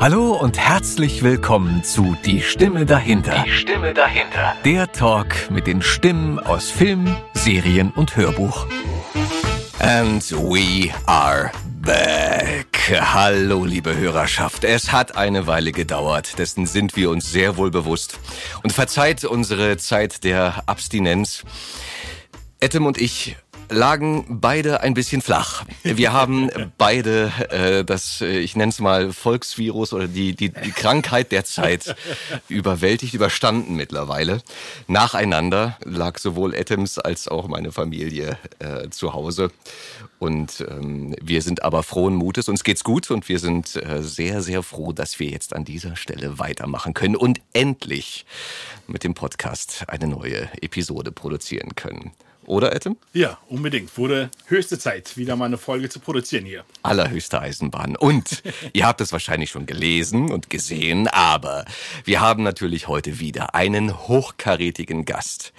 Hallo und herzlich willkommen zu Die Stimme dahinter. Die Stimme dahinter. Der Talk mit den Stimmen aus Film, Serien und Hörbuch. And we are back. Hallo, liebe Hörerschaft. Es hat eine Weile gedauert, dessen sind wir uns sehr wohl bewusst. Und verzeiht unsere Zeit der Abstinenz. Etem und ich lagen beide ein bisschen flach. Wir haben beide äh, das, äh, ich nenne es mal Volksvirus oder die, die, die Krankheit der Zeit überwältigt, überstanden mittlerweile. Nacheinander lag sowohl Atoms als auch meine Familie äh, zu Hause. Und ähm, wir sind aber frohen Mutes, uns geht's gut und wir sind äh, sehr, sehr froh, dass wir jetzt an dieser Stelle weitermachen können und endlich mit dem Podcast eine neue Episode produzieren können. Oder, Adam? Ja, unbedingt. Wurde höchste Zeit, wieder mal eine Folge zu produzieren hier. Allerhöchste Eisenbahn. Und ihr habt es wahrscheinlich schon gelesen und gesehen, aber wir haben natürlich heute wieder einen hochkarätigen Gast.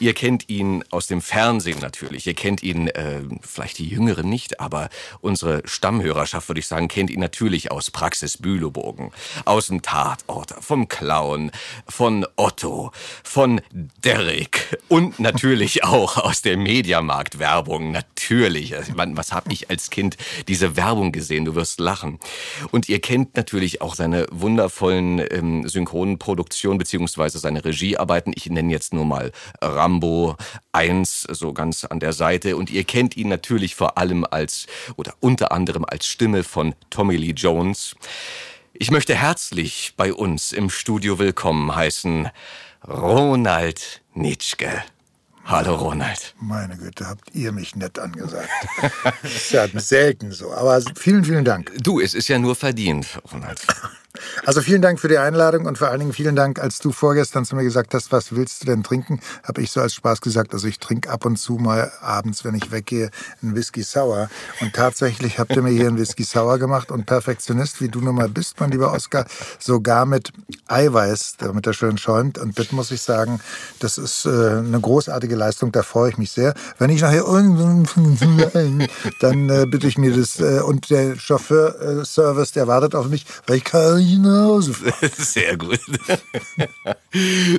Ihr kennt ihn aus dem Fernsehen natürlich. Ihr kennt ihn, äh, vielleicht die Jüngeren nicht, aber unsere Stammhörerschaft, würde ich sagen, kennt ihn natürlich aus Praxis Bülow-Bogen, aus dem Tatort, vom Clown, von Otto, von Derek und natürlich auch aus der Mediamarkt-Werbung, natürlich. Also, was habe ich als Kind diese Werbung gesehen? Du wirst lachen. Und ihr kennt natürlich auch seine wundervollen ähm, synchronen Produktionen beziehungsweise seine Regiearbeiten. Ich nenne jetzt nur mal Rambo 1 so ganz an der Seite. Und ihr kennt ihn natürlich vor allem als oder unter anderem als Stimme von Tommy Lee Jones. Ich möchte herzlich bei uns im Studio willkommen heißen Ronald Nitschke. Hallo Ronald. Meine Güte, habt ihr mich nett angesagt. das ist ja selten so. Aber vielen, vielen Dank. Du, es ist ja nur verdient, Ronald. Also vielen Dank für die Einladung und vor allen Dingen vielen Dank, als du vorgestern zu mir gesagt hast, was willst du denn trinken, habe ich so als Spaß gesagt, also ich trinke ab und zu mal abends, wenn ich weggehe, einen Whisky Sour. Und tatsächlich habt ihr mir hier einen Whisky Sour gemacht und Perfektionist, wie du nun mal bist, mein lieber Oskar, sogar mit Eiweiß, damit er schön schäumt. Und das muss ich sagen, das ist äh, eine großartige Leistung, da freue ich mich sehr. Wenn ich nachher dann äh, bitte ich mir das äh, und der Chauffeurservice, der wartet auf mich, weil ich kann ich nach Hause fahren. Sehr gut.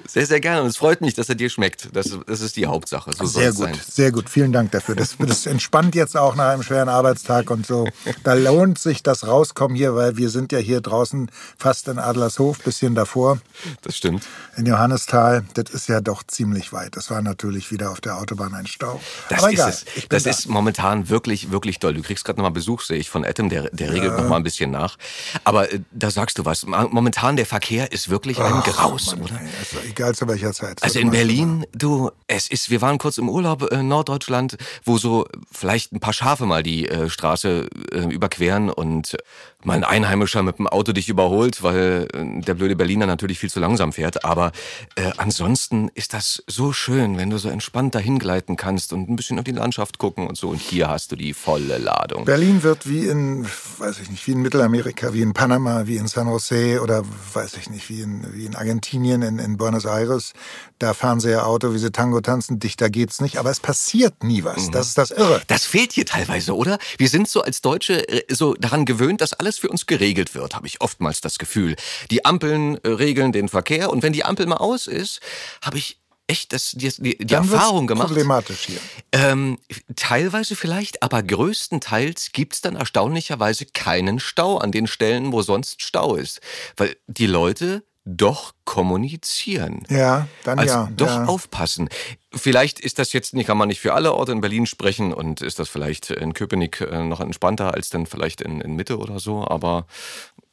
Sehr, sehr gerne. Und es freut mich, dass er dir schmeckt. Das, das ist die Hauptsache. So sehr gut, sein. sehr gut. Vielen Dank dafür. Das, das entspannt jetzt auch nach einem schweren Arbeitstag und so. Da lohnt sich das Rauskommen hier, weil wir sind ja hier draußen fast in Adlershof, bisschen davor. Das stimmt. In Johannisthal. Das ist ja doch ziemlich weit. Das war natürlich wieder auf der Autobahn ein Stau. Das Aber egal. Ist es. Das da. ist momentan wirklich, wirklich doll. Du kriegst gerade nochmal Besuch, sehe ich, von Adam. Der, der regelt ja. nochmal ein bisschen nach. Aber äh, da sagst du was. Momentan der Verkehr ist wirklich ein Ach, Graus, Mann, oder? Also egal zu welcher Zeit. Also in Berlin, du, es ist, wir waren kurz im Urlaub in äh, Norddeutschland, wo so vielleicht ein paar Schafe mal die äh, Straße äh, überqueren und mal ein Einheimischer mit dem Auto dich überholt, weil äh, der blöde Berliner natürlich viel zu langsam fährt. Aber äh, ansonsten ist das so schön, wenn du so entspannt dahin gleiten kannst und ein bisschen auf die Landschaft gucken und so. Und hier hast du die volle Ladung. Berlin wird wie in, weiß ich nicht, wie in Mittelamerika, wie in Panama, wie in San Jose oder weiß ich nicht, wie in, wie in Argentinien, in, in Buenos Aires. Da fahren sie ja Auto, wie sie Tango tanzen. Dichter geht's nicht, aber es passiert nie was. Mhm. Das ist das Irre. Das fehlt hier teilweise, oder? Wir sind so als Deutsche äh, so daran gewöhnt, dass alles für uns geregelt wird, habe ich oftmals das Gefühl. Die Ampeln äh, regeln den Verkehr und wenn die Ampel mal aus ist, habe ich echt das, die, die, die Erfahrung gemacht. Problematisch hier. Ähm, teilweise vielleicht, aber größtenteils gibt's dann erstaunlicherweise keinen Stau an den Stellen, wo sonst Stau ist. Weil die Leute doch kommunizieren. Ja, dann also ja. Doch ja. aufpassen. Vielleicht ist das jetzt nicht, kann man nicht für alle Orte in Berlin sprechen und ist das vielleicht in Köpenick äh, noch entspannter als dann vielleicht in, in Mitte oder so, aber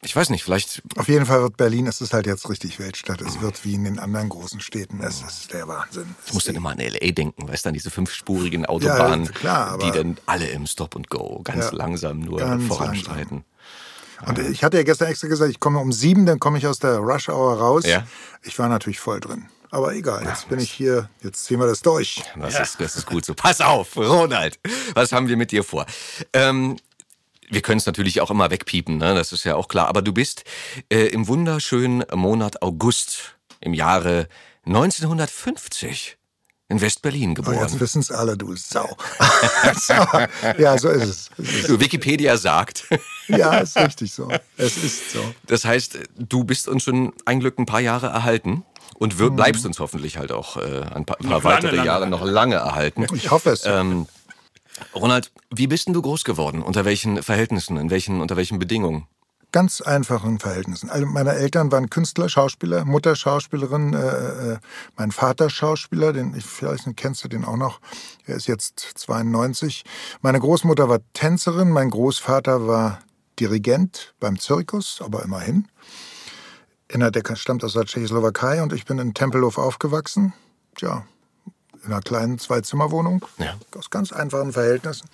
ich weiß nicht, vielleicht. Auf jeden Fall wird Berlin, es ist halt jetzt richtig Weltstadt. Es wird wie in den anderen großen Städten. Es ist der Wahnsinn. Ich muss dann immer an L.A. denken, weißt du, an diese fünfspurigen Autobahnen, ja, klar, die dann alle im Stop and Go ganz ja, langsam nur voranschreiten. Langsam. Und ich hatte ja gestern extra gesagt, ich komme um sieben, dann komme ich aus der Rush Hour raus. Ja. Ich war natürlich voll drin. Aber egal, jetzt bin ich hier, jetzt ziehen wir das durch. Das, ja. ist, das ist gut so. Pass auf, Ronald, was haben wir mit dir vor? Ähm, wir können es natürlich auch immer wegpiepen, ne? das ist ja auch klar. Aber du bist äh, im wunderschönen Monat August im Jahre 1950 In West-Berlin Oh, geboren. jetzt wissen es alle, du Sau. ja, so ist es. Es ist- So, Wikipedia sagt. Ja, ist richtig so. Es ist so. Das heißt, du bist uns schon ein Glück ein paar Jahre erhalten und Mhm. wir, bleibst uns hoffentlich halt auch äh, ein paar, paar Noch weitere lange, lange, Jahre noch lange erhalten. Ich hoffe es. Ähm, Ronald, wie bist denn du groß geworden? Unter welchen Verhältnissen? In welchen, unter welchen Bedingungen? Ganz einfachen Verhältnissen. Alle meine Eltern waren Künstler, Schauspieler, Mutter Schauspielerin, äh, äh, mein Vater Schauspieler, den ich vielleicht kennst du den auch noch. Er ist jetzt 92. Meine Großmutter war Tänzerin, mein Großvater war Dirigent beim Zirkus, aber immerhin. In der, der stammt aus der Tschechoslowakei und ich bin in Tempelhof aufgewachsen. Tja, in einer kleinen Zwei-Zimmer-Wohnung. Ja. Aus ganz einfachen Verhältnissen.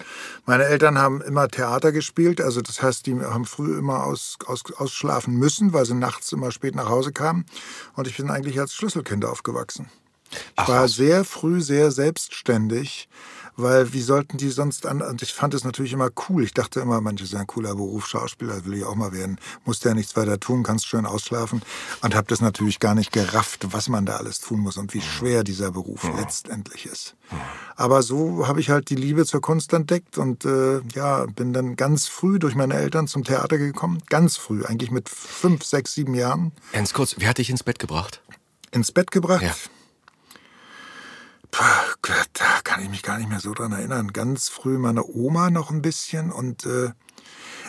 Meine Eltern haben immer Theater gespielt. Also das heißt, die haben früh immer aus, aus, ausschlafen müssen, weil sie nachts immer spät nach Hause kamen. Und ich bin eigentlich als Schlüsselkind aufgewachsen. Ich Ach, war sehr früh sehr selbstständig, weil wie sollten die sonst an... Und ich fand es natürlich immer cool. Ich dachte immer, manche ja ein cooler Beruf, Schauspieler will ich auch mal werden. Musst ja nichts weiter tun, kannst schön ausschlafen. Und habe das natürlich gar nicht gerafft, was man da alles tun muss und wie schwer dieser Beruf letztendlich ist. Aber so habe ich halt die Liebe zur Kunst entdeckt und äh, ja, bin dann ganz früh durch meine Eltern zum Theater gekommen. Ganz früh, eigentlich mit fünf, sechs, sieben Jahren. Ganz kurz, wer hat dich ins Bett gebracht? Ins Bett gebracht. Ja. Puh, Gott, da kann ich mich gar nicht mehr so dran erinnern. Ganz früh meine Oma noch ein bisschen und äh,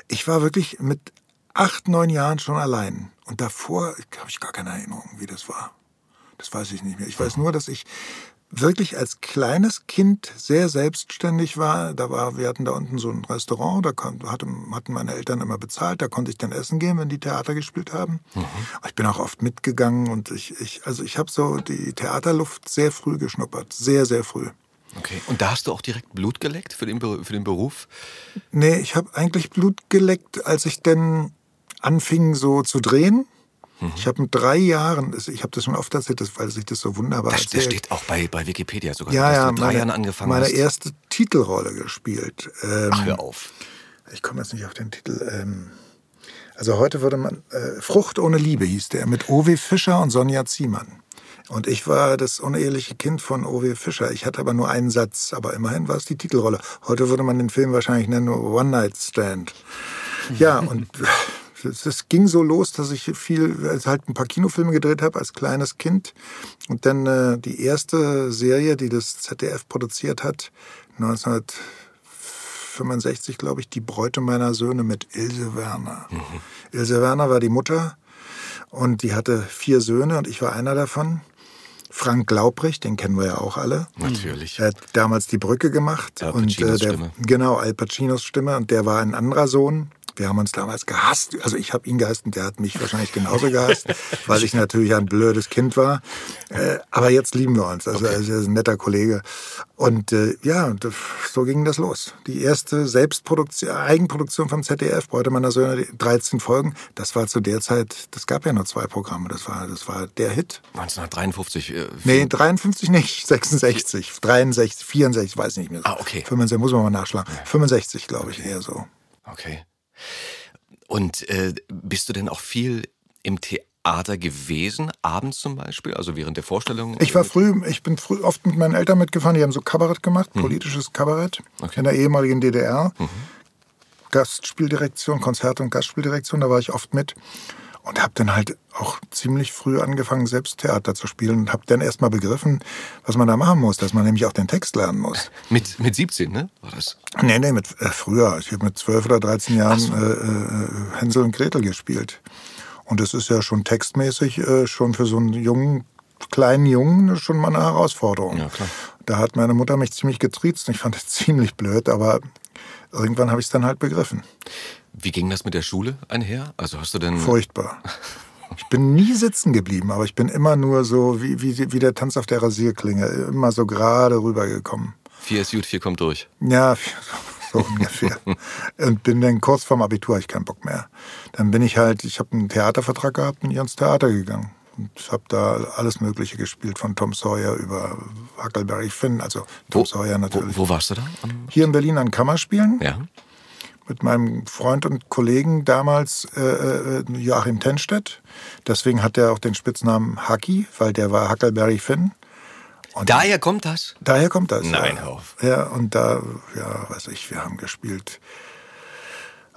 ich war wirklich mit acht, neun Jahren schon allein. Und davor habe ich gar keine Erinnerung, wie das war. Das weiß ich nicht mehr. Ich weiß nur, dass ich wirklich als kleines Kind sehr selbstständig war. Da war, wir hatten da unten so ein Restaurant, da kon- hatte, hatten meine Eltern immer bezahlt, da konnte ich dann essen gehen, wenn die Theater gespielt haben. Ich bin auch oft mitgegangen und ich, ich also ich habe so die Theaterluft sehr früh geschnuppert, sehr, sehr früh. Okay. Und da hast du auch direkt Blut geleckt für den, für den Beruf? Nee, ich habe eigentlich Blut geleckt, als ich dann anfing so zu drehen. Mhm. Ich habe mit drei Jahren, ich habe das schon oft erzählt, das- weil sich das so wunderbar Das, das erzählt. steht auch bei, bei Wikipedia sogar, ja, dass ja, du mit drei meine, Jahren angefangen meine hast. erste Titelrolle gespielt. Ähm, Ach, hör auf. ich komme jetzt nicht auf den Titel. Ähm, also heute würde man äh, Frucht ohne Liebe hieß der mit Owe Fischer und Sonja Ziemann. Und ich war das uneheliche Kind von Owe Fischer. Ich hatte aber nur einen Satz, aber immerhin war es die Titelrolle. Heute würde man den Film wahrscheinlich nennen One Night Stand. Ja, und es es ging so los, dass ich viel, halt ein paar Kinofilme gedreht habe als kleines Kind. Und dann äh, die erste Serie, die das ZDF produziert hat, 1965, glaube ich, Die Bräute meiner Söhne mit Ilse Werner. Ilse Werner war die Mutter und die hatte vier Söhne und ich war einer davon. Frank Glaubrich, den kennen wir ja auch alle. Natürlich. Er hat damals die Brücke gemacht. Al und Pacinos der, Stimme. Genau, Al Pacinos Stimme. Und der war ein anderer Sohn. Wir haben uns damals gehasst. Also ich habe ihn gehasst und der hat mich wahrscheinlich genauso gehasst, weil ich natürlich ein blödes Kind war. Äh, aber jetzt lieben wir uns. Also, also er ist ein netter Kollege. Und äh, ja, das- so ging das los. Die erste Selbstproduktion, Eigenproduktion vom ZDF, Bräute meiner Söhne, die 13 Folgen. Das war zu der Zeit, das gab ja nur zwei Programme. Das war, das war der Hit. 1953. Äh, Nee, 53 nicht, 66, 63, 64, weiß nicht mehr. Ah, okay. 65, muss man mal nachschlagen. 65, glaube ich, eher so. Okay. Und äh, bist du denn auch viel im Theater gewesen, abends zum Beispiel, also während der Vorstellung? Ich war früh, ich bin früh oft mit meinen Eltern mitgefahren, die haben so Kabarett gemacht, politisches Kabarett in der ehemaligen DDR. Gastspieldirektion, Konzert- und Gastspieldirektion, da war ich oft mit. Und habe dann halt auch ziemlich früh angefangen, selbst Theater zu spielen und habe dann erst mal begriffen, was man da machen muss, dass man nämlich auch den Text lernen muss. Mit, mit 17, ne? War das? Nee, nee, mit, äh, früher. Ich habe mit 12 oder 13 Jahren äh, äh, Hänsel und Gretel gespielt. Und das ist ja schon textmäßig äh, schon für so einen jungen, kleinen Jungen schon mal eine Herausforderung. Ja, klar. Da hat meine Mutter mich ziemlich getriezt und ich fand das ziemlich blöd, aber irgendwann habe ich es dann halt begriffen. Wie ging das mit der Schule einher? Also hast du denn... Furchtbar. Ich bin nie sitzen geblieben, aber ich bin immer nur so wie, wie, wie der Tanz auf der Rasierklinge, immer so gerade rübergekommen. Vier ist gut, vier kommt durch. Ja, so ungefähr. Und bin dann kurz vorm Abitur, hab ich keinen Bock mehr. Dann bin ich halt, ich habe einen Theatervertrag gehabt, bin ich ans Theater gegangen. Und habe da alles Mögliche gespielt, von Tom Sawyer über Huckleberry Finn, also Tom Sawyer natürlich. Wo, wo warst du da? Hier in Berlin an Kammerspielen Ja. Mit meinem Freund und Kollegen damals äh, äh, Joachim Tenstedt. Deswegen hat er auch den Spitznamen Hucky, weil der war Huckleberry Finn. Und daher kommt das? Daher kommt das. Nein, ja. auf. Ja, und da, ja, weiß ich, wir haben gespielt.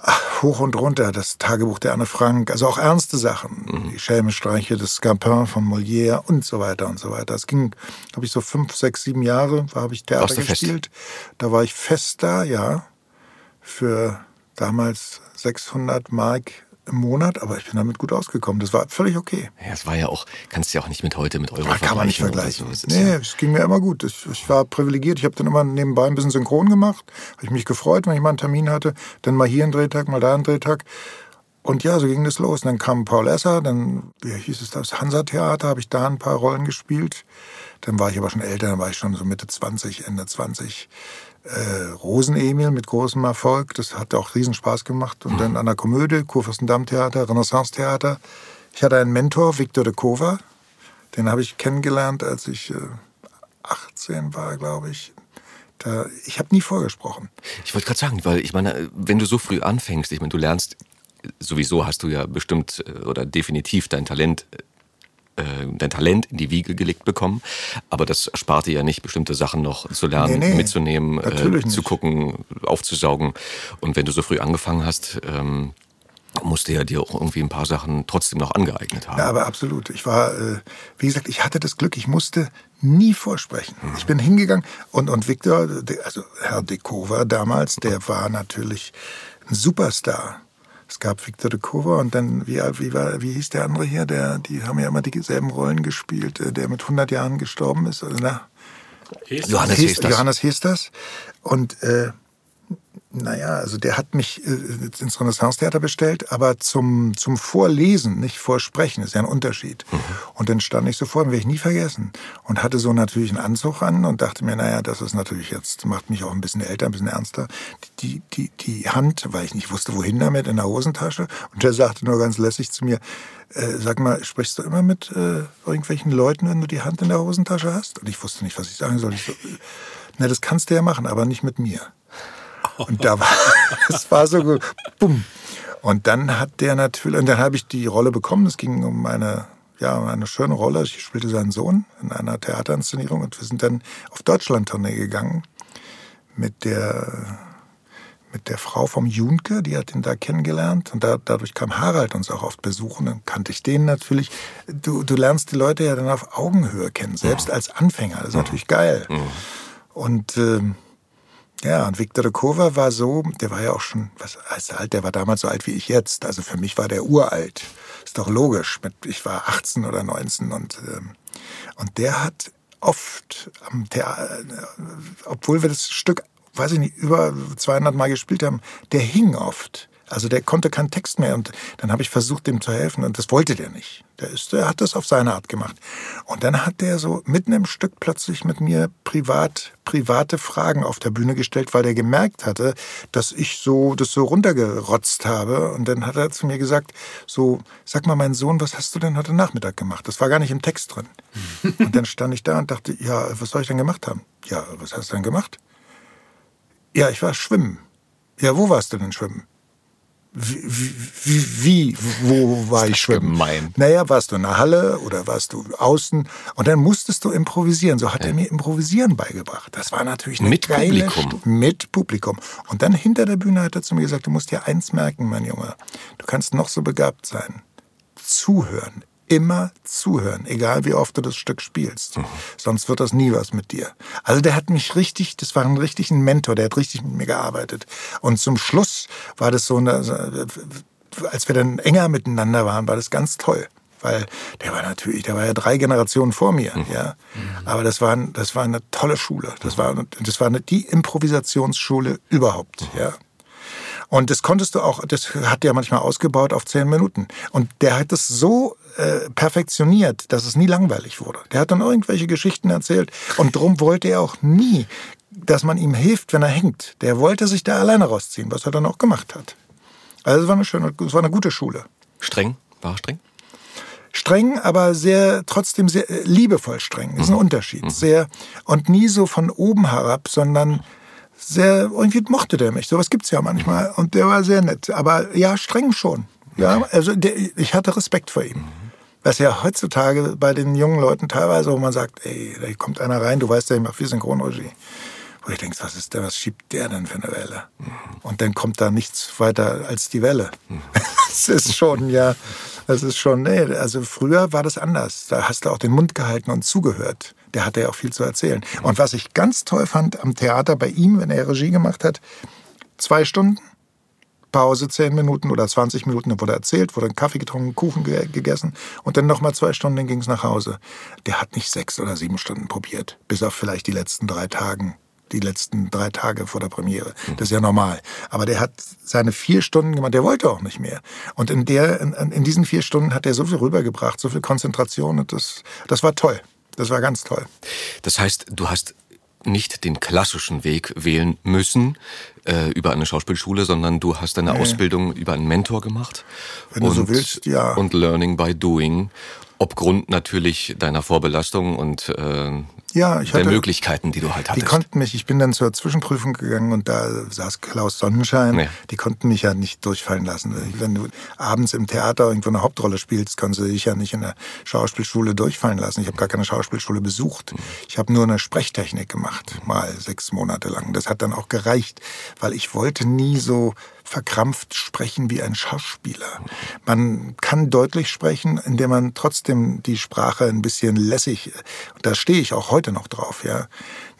Ach, hoch und runter, das Tagebuch der Anne Frank, also auch ernste Sachen, Mhm. die Schelmenstreiche des Scapin von Molière und so weiter und so weiter. Es ging, glaube ich, so fünf, sechs, sieben Jahre, da habe ich Theater du fest? gespielt. Da war ich fest da, ja, für damals 600 Mark im Monat, aber ich bin damit gut ausgekommen. Das war völlig okay. Ja, es war ja auch, kannst du ja auch nicht mit heute mit Euro Ja, kann man nicht vergleichen vergleichen. so. Nee, ja- es ging mir immer gut. Ich, ich war privilegiert. Ich habe dann immer nebenbei ein bisschen synchron gemacht. Habe ich mich gefreut, wenn ich mal einen Termin hatte. Dann mal hier einen Drehtag, mal da einen Drehtag. Und ja, so ging das los. Und dann kam Paul Esser, dann, wie hieß es das, Hansa-Theater, habe ich da ein paar Rollen gespielt. Dann war ich aber schon älter, dann war ich schon so Mitte 20, Ende 20. Äh, Rosen-Emil mit großem Erfolg, das hat auch riesen Spaß gemacht. Und dann an der Komödie, Kurfürstendamm-Theater, Renaissance-Theater. Ich hatte einen Mentor, Victor de Kova, den habe ich kennengelernt, als ich äh, 18 war, glaube ich. Da, ich habe nie vorgesprochen. Ich wollte gerade sagen, weil ich meine, wenn du so früh anfängst, ich meine, du lernst, sowieso hast du ja bestimmt äh, oder definitiv dein Talent, äh, dein Talent in die Wiege gelegt bekommen, aber das spart dir ja nicht, bestimmte Sachen noch zu lernen, Nee, nee, mitzunehmen, äh, zu gucken, aufzusaugen. Und wenn du so früh angefangen hast, ähm, musst du ja dir auch irgendwie ein paar Sachen trotzdem noch angeeignet haben. Ja, aber absolut. Ich war, äh, wie gesagt, ich hatte das Glück, ich musste nie vorsprechen. Ich bin hingegangen und, und Victor, der- also Herr de Kova damals, der war natürlich ein Superstar. Es gab Victor de Kova und dann, wie, wie, war, wie hieß der andere hier? Der, die haben ja immer dieselben Rollen gespielt, äh, der mit 100 Jahren gestorben ist. Also, na, Johannes Hest- Hesters. Johannes Hesters. Und äh, naja, also der hat mich äh, ins Renaissance-Theater bestellt, aber zum, zum Vorlesen, nicht Vorsprechen, ist ja ein Unterschied. Und dann stand ich so vor, den werde ich nie vergessen. Und hatte so natürlich einen Anzug an und dachte mir, naja, das ist natürlich jetzt, macht mich auch ein bisschen älter, ein bisschen ernster. Die, die, die Hand, weil ich nicht wusste, wohin damit, in der Hosentasche. Und der sagte nur ganz lässig zu mir, äh, sag mal, sprichst du immer mit äh, irgendwelchen Leuten, wenn du die Hand in der Hosentasche hast? Und ich wusste nicht, was ich sagen soll. Ich so, äh, na, das kannst du ja machen, aber nicht mit mir. Und da war, es war so gut, bumm. Und dann hat der natürlich, und dann habe ich die Rolle bekommen. Es ging um eine, ja, um eine schöne Rolle. Ich spielte seinen Sohn in einer Theaterinszenierung und wir sind dann auf Deutschland-Tournee gegangen mit der, mit der Frau vom Junke, die hat ihn da kennengelernt. Und da, dadurch kam Harald uns auch oft besuchen. Dann kannte ich den natürlich. Du, du lernst die Leute ja dann auf Augenhöhe kennen, selbst als Anfänger. Das ist natürlich geil. Und ähm, ja, und Victor de Kova war so, der war ja auch schon, was heißt alt, der war damals so alt wie ich jetzt. Also für mich war der uralt. Ist doch logisch. Mit, ich war 18 oder 19 und, ähm, und der hat oft am Theater, obwohl wir das Stück, weiß ich nicht, über 200 Mal gespielt haben, der hing oft. Also der konnte keinen Text mehr und dann habe ich versucht, dem zu helfen und das wollte der nicht. Der, ist, der hat das auf seine Art gemacht. Und dann hat der so mitten im Stück plötzlich mit mir privat private Fragen auf der Bühne gestellt, weil der gemerkt hatte, dass ich so das so runtergerotzt habe. Und dann hat er zu mir gesagt, so, sag mal, mein Sohn, was hast du denn heute Nachmittag gemacht? Das war gar nicht im Text drin. und dann stand ich da und dachte, ja, was soll ich denn gemacht haben? Ja, was hast du denn gemacht? Ja, ich war schwimmen. Ja, wo warst du denn schwimmen? Wie, wie, wie wo war ich schwimmen? gemein. Naja, warst du in der Halle oder warst du außen? Und dann musstest du improvisieren. So hat er mir Improvisieren beigebracht. Das war natürlich eine Mit geile Publikum. Stu- Mit Publikum. Und dann hinter der Bühne hat er zu mir gesagt, du musst dir eins merken, mein Junge. Du kannst noch so begabt sein. Zuhören. Immer zuhören, egal wie oft du das Stück spielst. Sonst wird das nie was mit dir. Also der hat mich richtig, das war ein richtig ein Mentor, der hat richtig mit mir gearbeitet. Und zum Schluss war das so, eine, als wir dann enger miteinander waren, war das ganz toll. Weil der war natürlich, der war ja drei Generationen vor mir, ja. Aber das war, das war eine tolle Schule. Das war, das war eine, die Improvisationsschule überhaupt, ja. Und das konntest du auch, das hat der manchmal ausgebaut auf zehn Minuten. Und der hat es so äh, perfektioniert, dass es nie langweilig wurde. Der hat dann irgendwelche Geschichten erzählt und drum wollte er auch nie, dass man ihm hilft, wenn er hängt. Der wollte sich da alleine rausziehen, was er dann auch gemacht hat. Also es war eine schöne, es war eine gute Schule. Streng? War streng? Streng, aber sehr, trotzdem sehr äh, liebevoll streng. Das ist ein Unterschied. Sehr, und nie so von oben herab, sondern sehr, irgendwie mochte der mich. Sowas gibt's ja manchmal. Und der war sehr nett. Aber ja, streng schon. Ja, also der, ich hatte Respekt vor ihm. Was ja heutzutage bei den jungen Leuten teilweise, wo man sagt, ey, da kommt einer rein, du weißt ja, ich mache viel Synchronregie. Wo ich denke, was ist der, was schiebt der denn für eine Welle? Und dann kommt da nichts weiter als die Welle. Das ist schon, ja, das ist schon, nee, also früher war das anders. Da hast du auch den Mund gehalten und zugehört. Der hatte ja auch viel zu erzählen. Und was ich ganz toll fand am Theater bei ihm, wenn er Regie gemacht hat, zwei Stunden, Pause zehn Minuten oder 20 Minuten, dann wurde erzählt, wurde ein Kaffee getrunken, Kuchen ge gegessen und dann nochmal zwei Stunden, dann ging es nach Hause. Der hat nicht sechs oder sieben Stunden probiert, bis auf vielleicht die letzten drei Tagen die letzten drei Tage vor der Premiere. Das ist ja normal. Aber der hat seine vier Stunden gemacht, der wollte auch nicht mehr. Und in, der, in, in diesen vier Stunden hat er so viel rübergebracht, so viel Konzentration und das, das war toll. Das war ganz toll. Das heißt, du hast nicht den klassischen Weg wählen müssen äh, über eine Schauspielschule, sondern du hast deine nee. Ausbildung über einen Mentor gemacht. Wenn und, du so willst, ja. Und Learning by Doing. Obgrund natürlich deiner Vorbelastung und äh, ja, ich hatte, der Möglichkeiten, die du halt hattest. Die konnten mich, ich bin dann zur Zwischenprüfung gegangen und da saß Klaus Sonnenschein. Ja. Die konnten mich ja nicht durchfallen lassen. Wenn du abends im Theater irgendwo eine Hauptrolle spielst, kannst du dich ja nicht in der Schauspielschule durchfallen lassen. Ich habe gar keine Schauspielschule besucht. Ich habe nur eine Sprechtechnik gemacht, mal sechs Monate lang. Das hat dann auch gereicht, weil ich wollte nie so verkrampft sprechen wie ein Schauspieler. Man kann deutlich sprechen, indem man trotzdem die Sprache ein bisschen lässig, da stehe ich auch heute noch drauf, ja.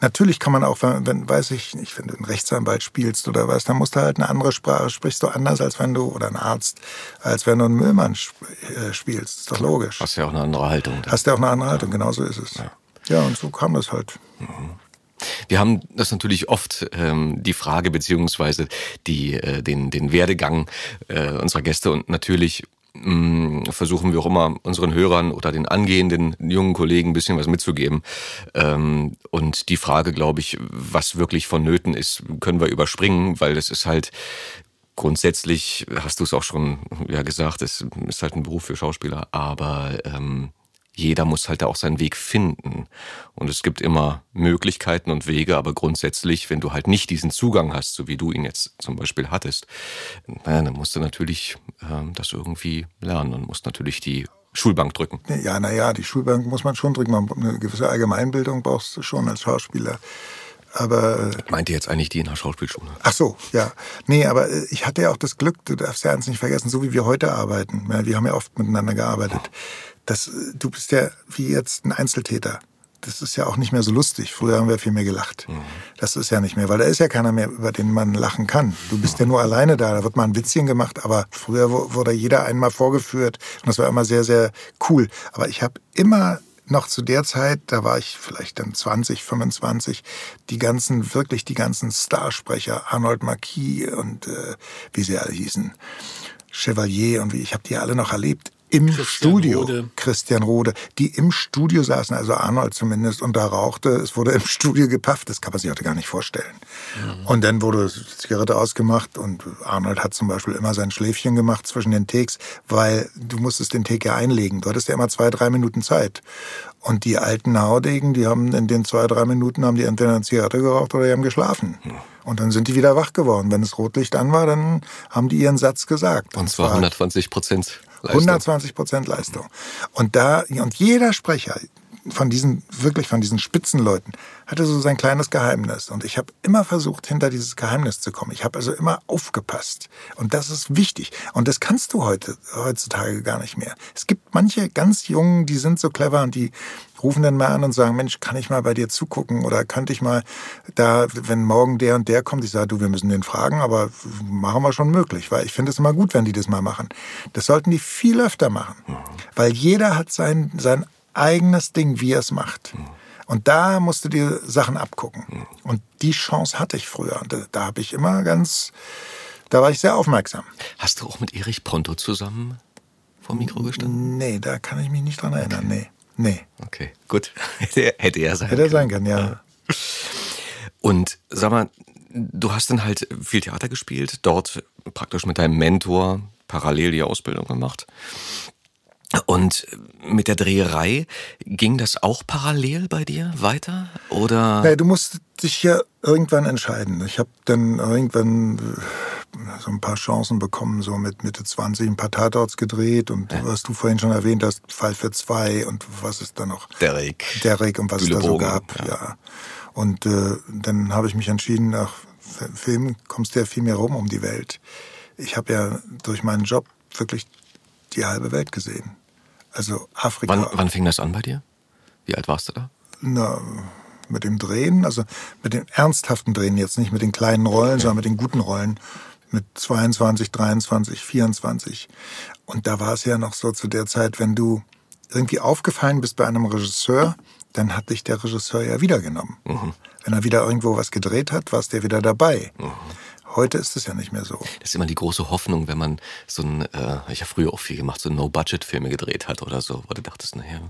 Natürlich kann man auch, wenn, wenn weiß ich nicht, wenn du einen Rechtsanwalt spielst oder was, dann musst du halt eine andere Sprache, sprichst du anders als wenn du, oder ein Arzt, als wenn du einen Müllmann äh, spielst. Ist doch logisch. Hast ja auch eine andere Haltung. Dann. Hast ja auch eine andere Haltung, genau so ist es. Ja, ja und so kam das halt. Mhm. Wir haben das natürlich oft ähm, die Frage beziehungsweise die äh, den den Werdegang äh, unserer Gäste und natürlich mh, mm, versuchen wir auch immer unseren Hörern oder den angehenden jungen Kollegen ein bisschen was mitzugeben. Ähm, und die Frage, glaube ich, was wirklich vonnöten ist, können wir überspringen, weil es ist halt grundsätzlich, hast du es auch schon ja gesagt, es ist halt ein Beruf für Schauspieler, aber ähm, jeder muss halt auch seinen Weg finden. Und es gibt immer Möglichkeiten und Wege, aber grundsätzlich, wenn du halt nicht diesen Zugang hast, so wie du ihn jetzt zum Beispiel hattest, naja, dann musst du natürlich äh, das irgendwie lernen und musst natürlich die Schulbank drücken. Ja, naja, die Schulbank muss man schon drücken. Eine gewisse Allgemeinbildung brauchst du schon als Schauspieler. Aber. Ich meinte jetzt eigentlich die in der Schauspielschule. Ach so, ja. Nee, aber äh, ich hatte ja auch das Glück, du darfst ja eins nicht vergessen, so wie wir heute arbeiten. Wir haben ja oft miteinander gearbeitet. Das, du bist ja wie jetzt ein Einzeltäter. Das ist ja auch nicht mehr so lustig. Früher haben wir viel mehr gelacht. Mhm. Das ist ja nicht mehr, weil da ist ja keiner mehr, über den man lachen kann. Du bist ja nur alleine da. Da wird mal ein Witzchen gemacht, aber früher wurde jeder einmal vorgeführt und das war immer sehr, sehr cool. Aber ich habe immer noch zu der Zeit, da war ich vielleicht dann 20, 25, die ganzen, wirklich die ganzen Starsprecher, Arnold Marquis und äh, wie sie alle hießen, Chevalier und wie, ich habe die alle noch erlebt im Christian Studio, Rode. Christian Rode, die im Studio saßen, also Arnold zumindest, und da rauchte. Es wurde im Studio gepafft, das kann man sich heute gar nicht vorstellen. Mhm. Und dann wurde die Zigarette ausgemacht und Arnold hat zum Beispiel immer sein Schläfchen gemacht zwischen den Takes, weil du musstest den Take ja einlegen. Du hattest ja immer zwei, drei Minuten Zeit. Und die alten Haudegen, die haben in den zwei, drei Minuten haben die entweder eine Zigarette geraucht oder die haben geschlafen. Mhm. Und dann sind die wieder wach geworden. Wenn das Rotlicht an war, dann haben die ihren Satz gesagt. Und zwar 120 Prozent. Leistung. 120 Prozent Leistung. Und da, und jeder Sprecher von diesen, wirklich von diesen Spitzenleuten, hatte so sein kleines Geheimnis. Und ich habe immer versucht, hinter dieses Geheimnis zu kommen. Ich habe also immer aufgepasst. Und das ist wichtig. Und das kannst du heute, heutzutage gar nicht mehr. Es gibt manche ganz Jungen, die sind so clever und die rufen dann mal an und sagen, Mensch, kann ich mal bei dir zugucken oder könnte ich mal da, wenn morgen der und der kommt, ich sage, du, wir müssen den fragen, aber machen wir schon möglich, weil ich finde es immer gut, wenn die das mal machen. Das sollten die viel öfter machen, weil jeder hat sein, sein eigenes Ding, wie er es macht. Und da musst du dir Sachen abgucken. Und die Chance hatte ich früher. Und da, da habe ich immer ganz, da war ich sehr aufmerksam. Hast du auch mit Erich Pronto zusammen vor Mikro gestanden? Nee, da kann ich mich nicht dran erinnern. Nee. Nee. Okay, gut. Hätte, hätte er sein Hätte er sein können, ja. Und sag mal, du hast dann halt viel Theater gespielt, dort praktisch mit deinem Mentor parallel die Ausbildung gemacht. Und mit der Dreherei ging das auch parallel bei dir weiter oder? Nee, du musst dich ja irgendwann entscheiden. Ich habe dann irgendwann so ein paar Chancen bekommen, so mit Mitte 20 ein paar Tatorts gedreht und ja. was du vorhin schon erwähnt hast, Fall für zwei und was ist da noch? Derek. Derek und was es da so gab, ja. ja. Und äh, dann habe ich mich entschieden, nach Film kommst du ja viel mehr rum um die Welt. Ich habe ja durch meinen Job wirklich die halbe Welt gesehen. Also Afrika. Wann, wann fing das an bei dir? Wie alt warst du da? Na, mit dem Drehen, also mit dem ernsthaften Drehen jetzt, nicht mit den kleinen Rollen, ja. sondern mit den guten Rollen. Mit 22, 23, 24. Und da war es ja noch so zu der Zeit, wenn du irgendwie aufgefallen bist bei einem Regisseur, dann hat dich der Regisseur ja wiedergenommen. Mhm. Wenn er wieder irgendwo was gedreht hat, warst du ja wieder dabei. Mhm. Heute ist es ja nicht mehr so. Das ist immer die große Hoffnung, wenn man so ein, äh, ich habe früher auch viel gemacht, so No-Budget-Filme gedreht hat oder so, wo du dachtest, naja.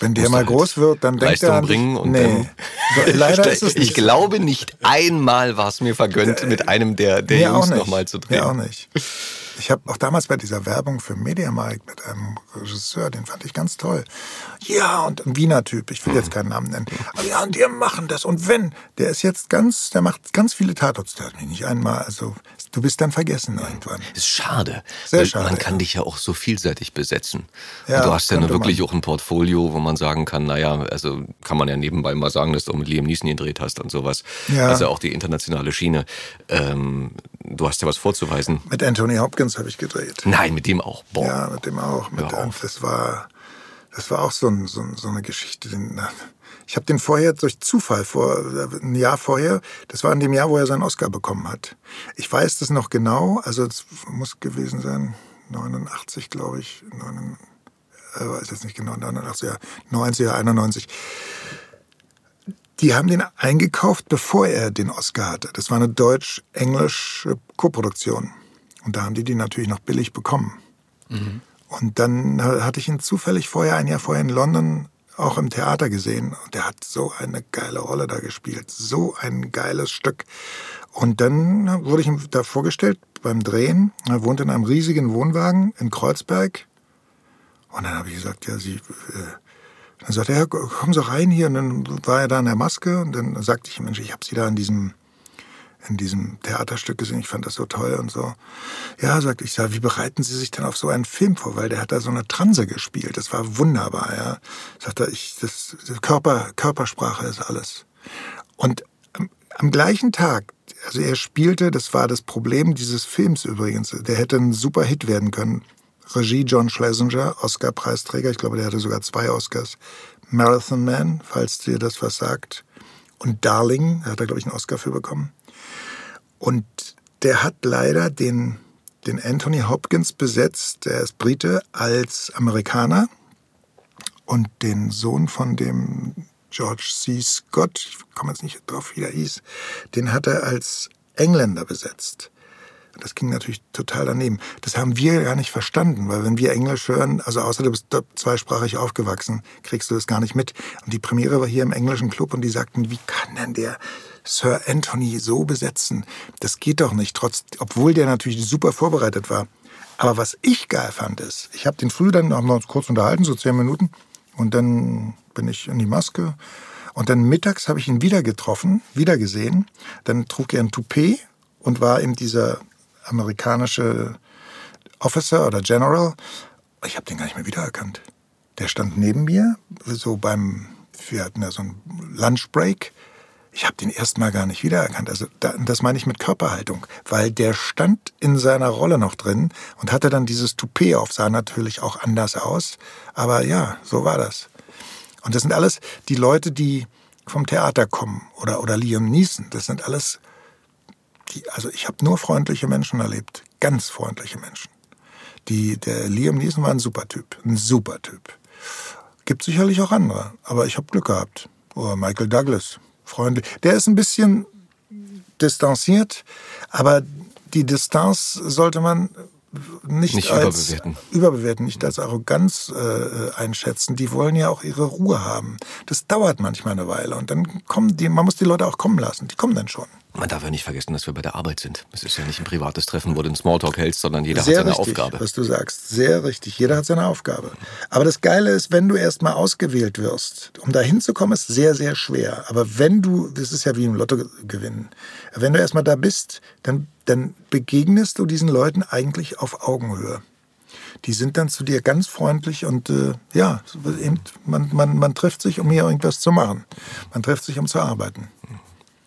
Wenn der mal halt groß wird, dann denkt er an bringen und nee. dann. Leider ist es nicht. Ich glaube nicht einmal war es mir vergönnt, mit einem der, der Jungs nochmal zu drehen. Mir auch nicht. Ich habe auch damals bei dieser Werbung für Mediamarkt mit einem Regisseur, den fand ich ganz toll. Ja, und ein Wiener Typ, ich will jetzt keinen Namen nennen. Aber ja, und die machen das. Und wenn, der ist jetzt ganz, der macht ganz viele Tatorts, der hat mich nicht einmal, also du bist dann vergessen irgendwann. Ist schade. Sehr schade. Man kann ja. dich ja auch so vielseitig besetzen. Ja, und du hast ja nur wirklich man. auch ein Portfolio, wo man sagen kann, naja, also kann man ja nebenbei mal sagen, dass du auch mit Liam Neeson gedreht hast und sowas. Ja. Also auch die internationale Schiene. Ähm, du hast ja was vorzuweisen. Mit Anthony Hopkins habe ich gedreht. Nein, mit dem auch. Boah. Ja, mit dem auch. Mit ja, das war, das war auch so, ein, so, so eine Geschichte. Ich habe den vorher durch Zufall, vor ein Jahr vorher, das war in dem Jahr, wo er seinen Oscar bekommen hat. Ich weiß das noch genau, also es muss gewesen sein, 89, glaube ich, 9, äh, weiß jetzt nicht genau, 89, ja, 90, 91 die haben den eingekauft, bevor er den Oscar hatte. Das war eine deutsch-englische Koproduktion. Und da haben die die natürlich noch billig bekommen. Mhm. Und dann hatte ich ihn zufällig vorher, ein Jahr vorher in London, auch im Theater gesehen. Und der hat so eine geile Rolle da gespielt. So ein geiles Stück. Und dann wurde ich ihm da vorgestellt beim Drehen. Er wohnt in einem riesigen Wohnwagen in Kreuzberg. Und dann habe ich gesagt, ja, Sie, äh, dann sagte er, ja, kommen Sie rein hier. Und dann war er da in der Maske. Und dann sagte ich, Mensch, ich habe Sie da in diesem, in diesem Theaterstück gesehen. Ich fand das so toll und so. Ja, sagte ich, sag, wie bereiten Sie sich denn auf so einen Film vor? Weil der hat da so eine Transe gespielt. Das war wunderbar, ja. Sagte ich, das, Körper, Körpersprache ist alles. Und am, am gleichen Tag, also er spielte, das war das Problem dieses Films übrigens. Der hätte ein super Hit werden können. Regie John Schlesinger, Oscar-Preisträger, ich glaube, der hatte sogar zwei Oscars. Marathon Man, falls dir das was sagt. Und Darling, da hat er, glaube ich, einen Oscar für bekommen. Und der hat leider den, den Anthony Hopkins besetzt, der ist Brite, als Amerikaner. Und den Sohn von dem George C. Scott, ich komme jetzt nicht drauf, wie der hieß, den hat er als Engländer besetzt. Das ging natürlich total daneben. Das haben wir gar nicht verstanden, weil wenn wir Englisch hören, also außer du bist zweisprachig aufgewachsen, kriegst du das gar nicht mit. Und die Premiere war hier im englischen Club und die sagten, wie kann denn der Sir Anthony so besetzen? Das geht doch nicht, trotz, obwohl der natürlich super vorbereitet war. Aber was ich geil fand ist, ich habe den früh dann haben wir uns kurz unterhalten, so zehn Minuten, und dann bin ich in die Maske. Und dann mittags habe ich ihn wieder getroffen, wieder gesehen. Dann trug er ein Toupet und war in dieser amerikanische Officer oder General. Ich habe den gar nicht mehr wiedererkannt. Der stand neben mir, so beim, wir hatten ja so einen Lunchbreak. Ich habe den erstmal gar nicht wiedererkannt. Also das meine ich mit Körperhaltung, weil der stand in seiner Rolle noch drin und hatte dann dieses Toupet auf, sah natürlich auch anders aus. Aber ja, so war das. Und das sind alles die Leute, die vom Theater kommen oder, oder Liam Neeson. Das sind alles die, also ich habe nur freundliche Menschen erlebt, ganz freundliche Menschen. Die, der Liam Neeson war ein super Typ, ein super Typ. Gibt sicherlich auch andere, aber ich habe Glück gehabt. Oder Michael Douglas, freundlich. Der ist ein bisschen distanziert, aber die Distanz sollte man nicht, nicht als überbewerten. überbewerten, nicht als Arroganz äh, einschätzen. Die wollen ja auch ihre Ruhe haben. Das dauert manchmal eine Weile und dann kommen die, man muss die Leute auch kommen lassen. Die kommen dann schon. Man darf ja nicht vergessen, dass wir bei der Arbeit sind. Es ist ja nicht ein privates Treffen, wo du einen Smalltalk hältst, sondern jeder Sehr hat seine richtig, Aufgabe. was du sagst. Sehr richtig. Jeder hat seine Aufgabe. Aber das Geile ist, wenn du erstmal ausgewählt wirst, um da hinzukommen, ist sehr, sehr schwer. Aber wenn du, das ist ja wie im Lotto gewinnen, wenn du erstmal da bist, dann, dann begegnest du diesen Leuten eigentlich auf Augenhöhe. Die sind dann zu dir ganz freundlich und äh, ja, man, man, man trifft sich, um hier irgendwas zu machen. Man trifft sich, um zu arbeiten.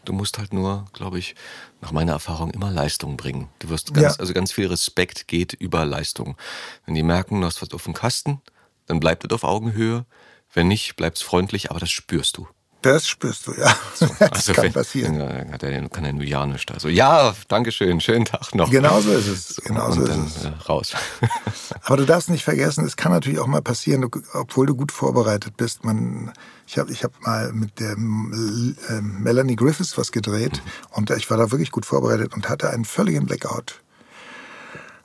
Du musst halt nur, glaube ich, nach meiner Erfahrung immer Leistung bringen. Du wirst ganz, Ja. also ganz viel Respekt geht über Leistung. Wenn die merken, du hast was auf dem Kasten, dann bleibt es auf Augenhöhe. Wenn nicht, bleibt's freundlich, aber das spürst du. Das spürst du, ja. das Also kann passieren. Dann hat er, kann er nur ja nicht. Also ja, Dankeschön, schönen Tag noch. Genau so ist es. Genau so und ist dann es. äh, raus. Aber du darfst nicht vergessen, es kann natürlich auch mal passieren, obwohl du gut vorbereitet bist. Man, ich habe ich hab mal mit der äh, Melanie Griffiths was gedreht und ich war da wirklich gut vorbereitet und hatte einen völligen Blackout.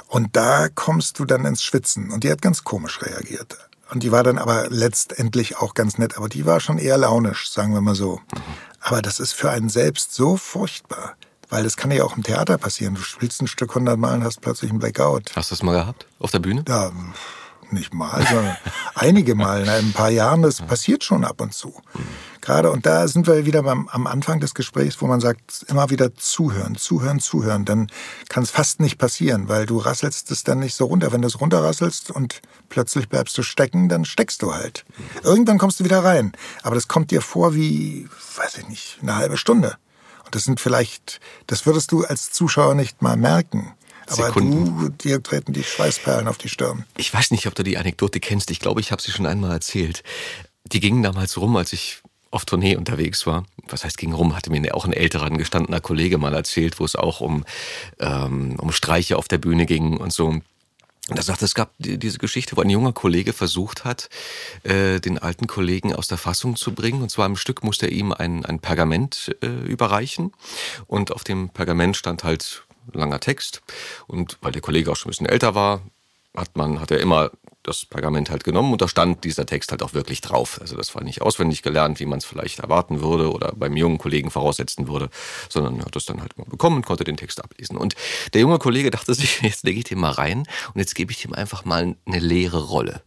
Und da kommst du dann ins Schwitzen. Und die hat ganz komisch reagiert. Und die war dann aber letztendlich auch ganz nett. Aber die war schon eher launisch, sagen wir mal so. Aber das ist für einen selbst so furchtbar. Weil das kann ja auch im Theater passieren. Du spielst ein Stück hundertmal und hast plötzlich einen Blackout. Hast du das mal gehabt? Auf der Bühne? Ja, nicht mal, sondern einige Mal in ein paar Jahren. Das passiert schon ab und zu. Gerade, und da sind wir wieder beim, am Anfang des Gesprächs, wo man sagt, immer wieder zuhören, zuhören, zuhören. Dann kann es fast nicht passieren, weil du rasselst es dann nicht so runter. Wenn du es runterrasselst und plötzlich bleibst du stecken, dann steckst du halt. Irgendwann kommst du wieder rein. Aber das kommt dir vor wie, weiß ich nicht, eine halbe Stunde. Und das sind vielleicht, das würdest du als Zuschauer nicht mal merken. Aber Sekunden. du, dir treten die Schweißperlen auf die Stirn. Ich weiß nicht, ob du die Anekdote kennst. Ich glaube, ich habe sie schon einmal erzählt. Die gingen damals rum, als ich auf Tournee unterwegs war. Was heißt ging rum? Hatte mir auch ein älterer, ein gestandener Kollege mal erzählt, wo es auch um, ähm, um Streiche auf der Bühne ging und so. Und er sagte, es gab die- diese Geschichte, wo ein junger Kollege versucht hat, äh, den alten Kollegen aus der Fassung zu bringen. Und zwar im Stück musste er ihm ein, ein Pergament äh, überreichen. Und auf dem Pergament stand halt langer Text. Und weil der Kollege auch schon ein bisschen älter war, hat man, hat er immer das Pergament halt genommen und da stand dieser Text halt auch wirklich drauf. Also das war nicht auswendig gelernt, wie man es vielleicht erwarten würde oder beim jungen Kollegen voraussetzen würde, sondern er hat das dann halt mal bekommen und konnte den Text ablesen. Und der junge Kollege dachte sich, jetzt lege ich den mal rein und jetzt gebe ich ihm einfach mal eine leere Rolle.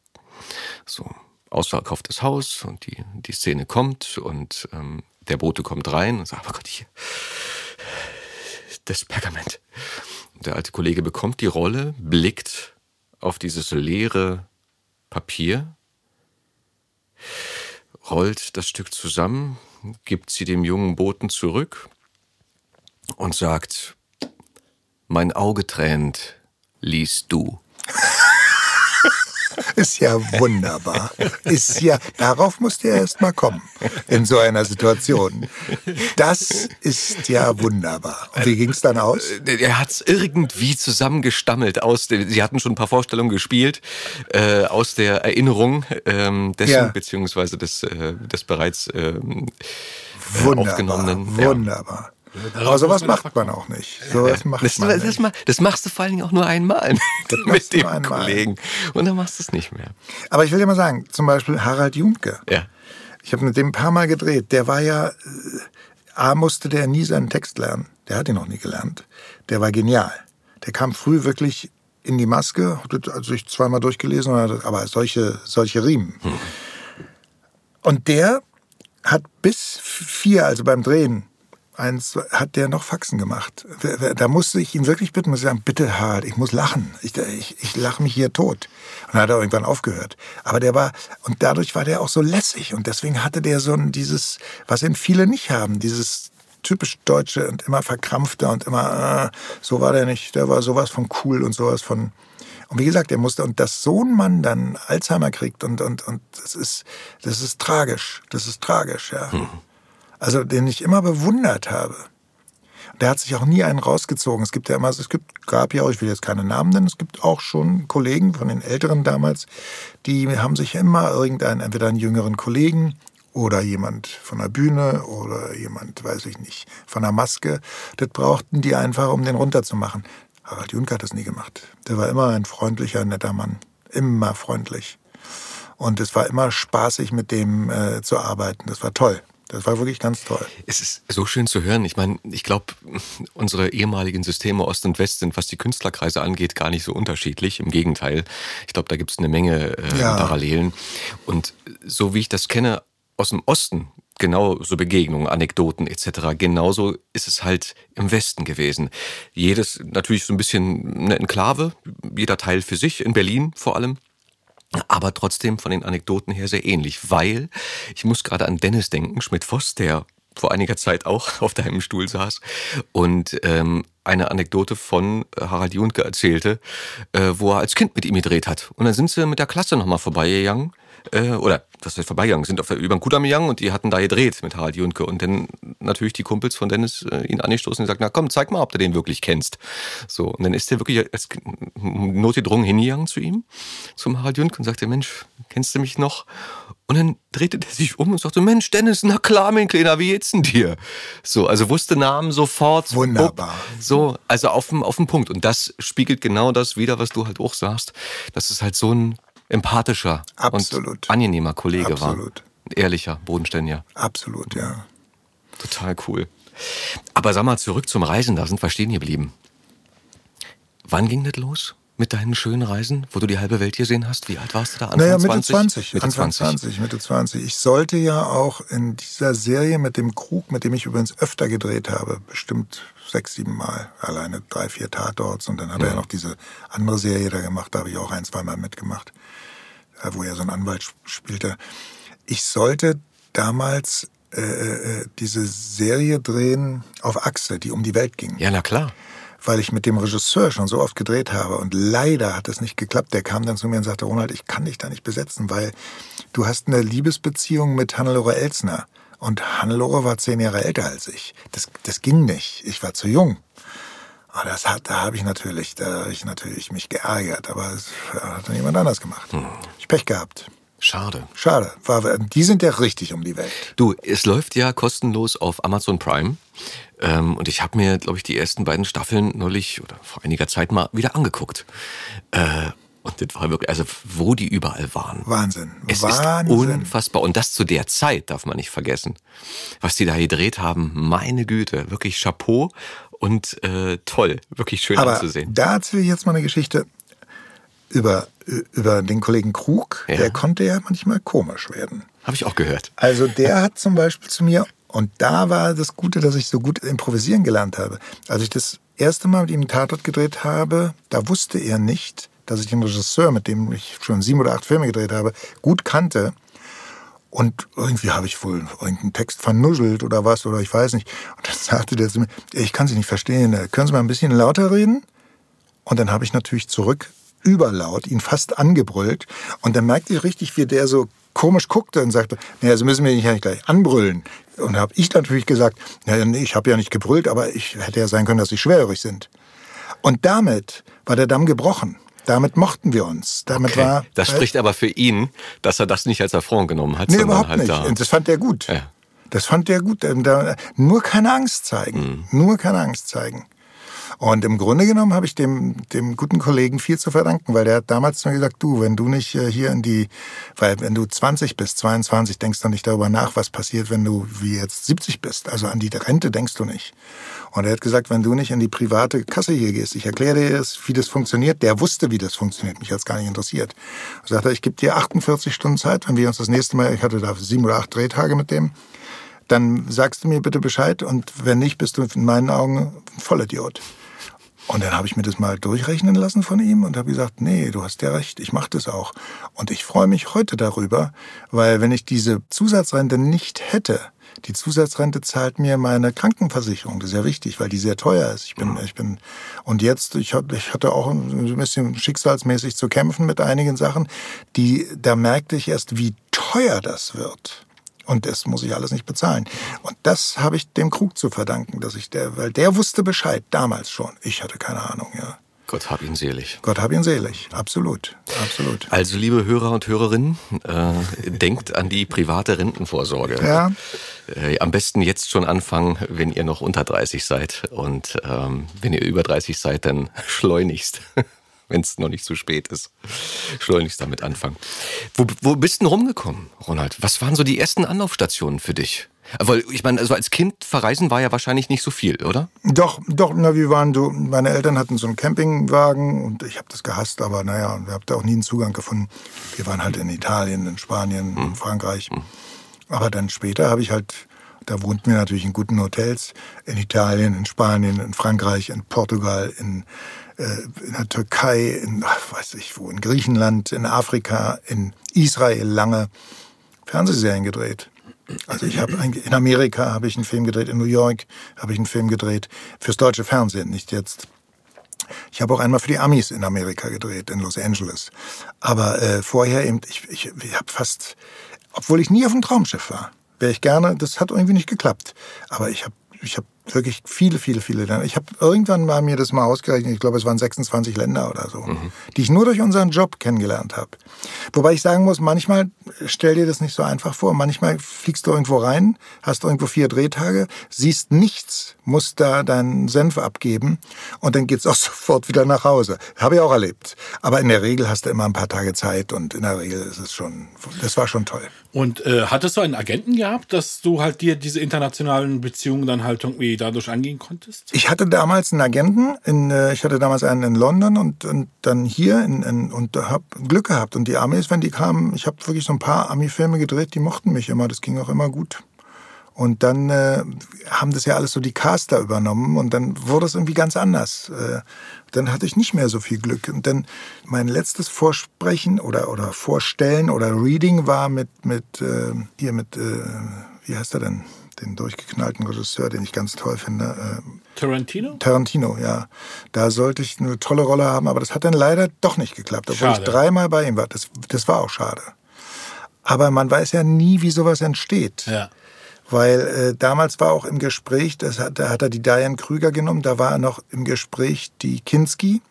So, ausverkauftes Haus und die, die Szene kommt und ähm, der Bote kommt rein und sagt, oh Gott, hier, das Pergament. Der alte Kollege bekommt die Rolle, blickt auf dieses leere Papier, rollt das Stück zusammen, gibt sie dem jungen Boten zurück und sagt, mein Auge tränt, liest du. Ist ja wunderbar. Ist ja, darauf musst du ja erst mal kommen. In so einer Situation. Das ist ja wunderbar. Und wie ging's dann aus? Er hat's irgendwie zusammengestammelt aus Sie hatten schon ein paar Vorstellungen gespielt äh, aus der Erinnerung ähm, dessen Ja. beziehungsweise des, äh, des bereits ähm, äh, Wunderbar. aufgenommenen. ja. Aber sowas macht man auch nicht. Sowas macht Das, man das, nicht. das machst du vor allen Dingen auch nur einmal mit dem einmal. Kollegen. Und dann machst du es nicht mehr. Aber ich will dir mal sagen, zum Beispiel Harald Junke. Ja. Ich habe mit dem ein paar Mal gedreht. Der war ja, äh, A musste der nie seinen Text lernen. Der hat ihn noch nie gelernt. Der war genial. Der kam früh wirklich in die Maske, hat also sich zweimal durchgelesen, aber solche, solche Riemen. Und der hat bis vier, also beim Drehen, eins, hat der noch Faxen gemacht. Da musste ich ihn wirklich bitten, muss ich sagen, bitte Harald, ich muss lachen. Ich, ich, ich lache mich hier tot. Und dann hat er irgendwann aufgehört. Aber der war, und dadurch war der auch so lässig. Und deswegen hatte der so ein, dieses, was ihn viele nicht haben, dieses typisch Deutsche und immer verkrampfter und immer, äh, so war der nicht. Der war sowas von cool und sowas von, und wie gesagt, er musste, und dass so ein Mann dann Alzheimer kriegt und, und, und das ist, das ist tragisch. Das ist tragisch, ja. Also, den ich immer bewundert habe. Der hat sich auch nie einen rausgezogen. Es gibt ja immer, es gibt, gab ja auch, ich will jetzt keine Namen nennen, es gibt auch schon Kollegen von den Älteren damals, die haben sich immer irgendeinen, entweder einen jüngeren Kollegen oder jemand von der Bühne oder jemand, weiß ich nicht, von der Maske. Das brauchten die einfach, um den runterzumachen. Harald Juncker hat das nie gemacht. Der war immer ein freundlicher, netter Mann. Immer freundlich. Und es war immer spaßig, mit dem äh, zu arbeiten. Das war toll. Das war wirklich ganz toll. Es ist so schön zu hören. Ich meine, ich glaube, unsere ehemaligen Systeme Ost und West sind, was die Künstlerkreise angeht, gar nicht so unterschiedlich. Im Gegenteil. Ich glaube, da gibt es eine Menge äh, ja. Parallelen. Und so wie ich das kenne aus dem Osten, genau so Begegnungen, Anekdoten etc. Genauso ist es halt im Westen gewesen. Jedes natürlich so ein bisschen eine Enklave, jeder Teil für sich, in Berlin vor allem. Aber trotzdem von den Anekdoten her sehr ähnlich, weil ich muss gerade an Dennis denken, Schmidt-Voss, der vor einiger Zeit auch auf deinem Stuhl saß und ähm, eine Anekdote von Harald Junke erzählte, äh, wo er als Kind mit ihm gedreht hat. Und dann sind sie mit der Klasse nochmal vorbeigegangen äh, oder das ist vorbeigegangen, sind auf, über den Kudamm gegangen und die hatten da gedreht mit Harald Junke und dann natürlich die Kumpels von Dennis äh, ihn angestoßen und gesagt, na komm, zeig mal, ob du den wirklich kennst. So, und dann ist der wirklich als notgedrungen hingegangen zu ihm, zum Harald Junke und sagte, Mensch, kennst du mich noch? Und dann drehte der sich um und sagte, Mensch, Dennis, na klar, mein Kleiner, wie geht's denn dir? So, also wusste Namen sofort. Wunderbar. Up, so, also auf dem, auf dem Punkt. Und das spiegelt genau das wieder, was du halt auch sagst. Das ist halt so ein empathischer Absolut. und angenehmer Kollege Absolut. war. Ehrlicher, bodenständiger. Absolut, ja. Total cool. Aber sag mal, zurück zum Reisen, da sind wir stehen geblieben. Wann ging das los? Mit deinen schönen Reisen, wo du die halbe Welt gesehen hast? Wie alt warst du da? Anfang naja, Mitte 20? 20 Mitte Anfang 20. 20, Mitte 20. Ich sollte ja auch in dieser Serie mit dem Krug, mit dem ich übrigens öfter gedreht habe, bestimmt sechs, sieben Mal, alleine drei, vier Tatorts und dann hat ja. er ja noch diese andere Serie da gemacht, da habe ich auch ein, zwei Mal mitgemacht, äh, wo er so einen Anwalt spielte. Ich sollte damals äh, äh, diese Serie drehen auf Achse, die um die Welt ging. Ja, na klar weil ich mit dem Regisseur schon so oft gedreht habe und leider hat es nicht geklappt. Der kam dann zu mir und sagte, Ronald, ich kann dich da nicht besetzen, weil du hast eine Liebesbeziehung mit Hannelore Elsner und Hannelore war zehn Jahre älter als ich. Das, das ging nicht. Ich war zu jung. Aber das hat, da habe ich natürlich, da habe ich natürlich mich geärgert, aber es hat dann jemand anders gemacht. Hm. Ich Pech gehabt. Schade. Schade. Die sind ja richtig um die Welt. Du, es läuft ja kostenlos auf Amazon Prime. Ähm, und ich habe mir, glaube ich, die ersten beiden Staffeln neulich oder vor einiger Zeit mal wieder angeguckt. Äh, und das war wirklich, also wo die überall waren. Wahnsinn. Es Wahnsinn. ist unfassbar. Und das zu der Zeit darf man nicht vergessen. Was die da gedreht haben, meine Güte, wirklich Chapeau und äh, toll, wirklich schön Aber anzusehen. Da erzähle ich jetzt mal eine Geschichte über, über den Kollegen Krug. Ja. Der konnte ja manchmal komisch werden. Habe ich auch gehört. Also der hat zum Beispiel zu mir, und da war das Gute, dass ich so gut improvisieren gelernt habe. Als ich das erste Mal mit ihm einen Tatort gedreht habe, da wusste er nicht, dass ich den Regisseur, mit dem ich schon sieben oder acht Filme gedreht habe, gut kannte. Und irgendwie habe ich wohl irgendeinen Text vernuschelt oder was, oder ich weiß nicht. Und dann sagte der zu mir, ich kann Sie nicht verstehen, können Sie mal ein bisschen lauter reden? Und dann habe ich natürlich zurück überlaut ihn fast angebrüllt. Und dann merkte ich richtig, wie der so komisch guckte und sagte, naja, Sie müssen mich nicht gleich anbrüllen. Und habe ich natürlich gesagt, naja, nee, ich habe ja nicht gebrüllt, aber ich hätte ja sein können, dass Sie schwerhörig sind. Und damit war der Damm gebrochen. Damit mochten wir uns. Damit okay. war, das spricht aber für ihn, dass er das nicht als Affront genommen hat. Nee, überhaupt halt nicht. Da. Und das fand er gut. Ja. Das fand er gut. Nur keine Angst zeigen. Mhm. Nur keine Angst zeigen. Und im Grunde genommen habe ich dem, dem guten Kollegen viel zu verdanken, weil der hat damals mir gesagt, du, wenn du nicht äh, hier in die, weil wenn du 20 bist, 22, denkst du nicht darüber nach, was passiert, wenn du wie jetzt 70 bist. Also an die Rente denkst du nicht. Und er hat gesagt, wenn du nicht in die private Kasse hier gehst, ich erkläre dir, wie das funktioniert. Der wusste, wie das funktioniert. Mich hat es gar nicht interessiert. Er sagte, ich gebe dir 48 Stunden Zeit, wenn wir uns das nächste Mal, ich hatte da sieben oder acht Drehtage mit dem, dann sagst du mir bitte Bescheid und wenn nicht, bist du in meinen Augen ein Vollidiot. Und dann habe ich mir das mal durchrechnen lassen von ihm und habe gesagt, nee, du hast ja recht, ich mache das auch. Und ich freue mich heute darüber, weil wenn ich diese Zusatzrente nicht hätte, die Zusatzrente zahlt mir meine Krankenversicherung. Das ist ja wichtig, weil die sehr teuer ist. Ich bin, ich bin, und jetzt, ich, ich hatte auch ein bisschen schicksalsmäßig zu kämpfen mit einigen Sachen, die, da merkte ich erst, wie teuer das wird. Und das muss ich alles nicht bezahlen. Und das habe ich dem Krug zu verdanken, dass ich der, weil der wusste Bescheid damals schon. Ich hatte keine Ahnung, ja. Gott hab ihn selig. Gott hab ihn selig, absolut, absolut. Also liebe Hörer und Hörerinnen, äh, denkt an die private Rentenvorsorge. Ja. Äh, am besten jetzt schon anfangen, wenn ihr noch unter 30 seid und ähm, wenn ihr über 30 seid, dann schleunigst. Wenn es noch nicht zu spät ist. Schleunigst damit anfangen. Wo, wo bist du denn rumgekommen, Ronald? Was waren so die ersten Anlaufstationen für dich? Weil ich meine, also als Kind verreisen war ja wahrscheinlich nicht so viel, oder? Doch, doch, na, wir waren so, meine Eltern hatten so einen Campingwagen und ich habe das gehasst, aber naja, wir haben da auch nie einen Zugang gefunden. Wir waren halt in Italien, in Spanien, hm. in Frankreich. Hm. Aber dann später habe ich halt, da wohnten wir natürlich in guten Hotels, in Italien, in Spanien, in Frankreich, in Portugal, in, in der Türkei, in, ach, weiß ich wo, in Griechenland, in Afrika, in Israel lange Fernsehserien gedreht. Also ich habe in Amerika habe ich einen Film gedreht, in New York habe ich einen Film gedreht fürs deutsche Fernsehen, nicht jetzt. Ich habe auch einmal für die Amis in Amerika gedreht, in Los Angeles. Aber äh, vorher eben, ich, ich, ich habe fast, obwohl ich nie auf einem Traumschiff war, wäre ich gerne, das hat irgendwie nicht geklappt. Aber ich habe ich habe wirklich viele, viele, viele Länder. Ich habe irgendwann mal mir das mal ausgerechnet, ich glaube, es waren 26 Länder oder so, mhm. die ich nur durch unseren Job kennengelernt habe. Wobei ich sagen muss, manchmal stell dir das nicht so einfach vor. Manchmal fliegst du irgendwo rein, hast irgendwo vier Drehtage, siehst nichts, musst da deinen Senf abgeben und dann geht's auch sofort wieder nach Hause. Habe ich auch erlebt. Aber in der Regel hast du immer ein paar Tage Zeit und in der Regel ist es schon, das war schon toll. Und äh, hattest du einen Agenten gehabt, dass du halt dir diese internationalen Beziehungen dann halt irgendwie dadurch angehen konntest? Ich hatte damals einen Agenten, in, äh, ich hatte damals einen in London und, und dann hier in, in, und habe Glück gehabt. Und die Amis, wenn die kamen, ich habe wirklich so ein paar Ami-Filme gedreht, die mochten mich immer, das ging auch immer gut. Und dann äh, haben das ja alles so die Caster übernommen und dann wurde es irgendwie ganz anders. Äh, dann hatte ich nicht mehr so viel Glück. Und dann mein letztes Vorsprechen oder, oder Vorstellen oder Reading war mit, mit äh, hier mit, äh, wie heißt er denn? Den durchgeknallten Regisseur, den ich ganz toll finde. Äh, Tarantino? Tarantino, ja. Da sollte ich eine tolle Rolle haben, aber das hat dann leider doch nicht geklappt, obwohl schade. ich dreimal bei ihm war. Das, das war auch schade. Aber man weiß ja nie, wie sowas entsteht. Ja weil äh, damals war auch im Gespräch, das hat, da hat er die Diane Krüger genommen, da war noch im Gespräch die Kinski.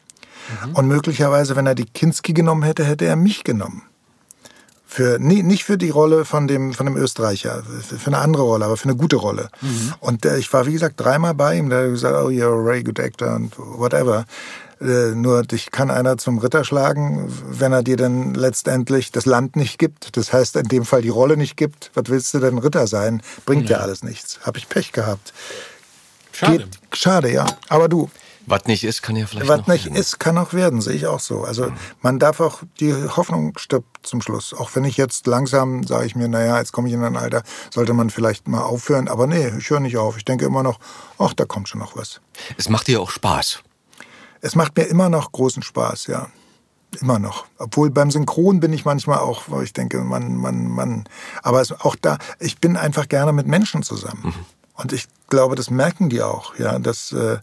Mhm. Und möglicherweise, wenn er die Kinski genommen hätte, hätte er mich genommen. Für, nee, nicht für die Rolle von dem, von dem Österreicher, für eine andere Rolle, aber für eine gute Rolle. Mhm. Und äh, ich war, wie gesagt, dreimal bei ihm. Da hat er gesagt, oh, you're a very good actor und whatever. Äh, nur dich kann einer zum Ritter schlagen, wenn er dir dann letztendlich das Land nicht gibt. Das heißt, in dem Fall die Rolle nicht gibt. Was willst du denn Ritter sein? Bringt ja, ja alles nichts. Hab ich Pech gehabt. Schade. Geht, schade, ja. Aber du. Was nicht ist, kann ja vielleicht Was nicht werden. ist, kann auch werden, sehe ich auch so. Also mhm. man darf auch, die Hoffnung stirbt zum Schluss. Auch wenn ich jetzt langsam, sage ich mir, naja, jetzt komme ich in ein Alter, sollte man vielleicht mal aufhören. Aber nee, ich höre nicht auf. Ich denke immer noch, ach, da kommt schon noch was. Es macht dir auch Spaß. Es macht mir immer noch großen Spaß, ja. Immer noch. Obwohl beim Synchron bin ich manchmal auch, wo ich denke, man, man, man. Aber es, auch da, ich bin einfach gerne mit Menschen zusammen. Mhm. Und ich glaube, das merken die auch, ja. Das, äh,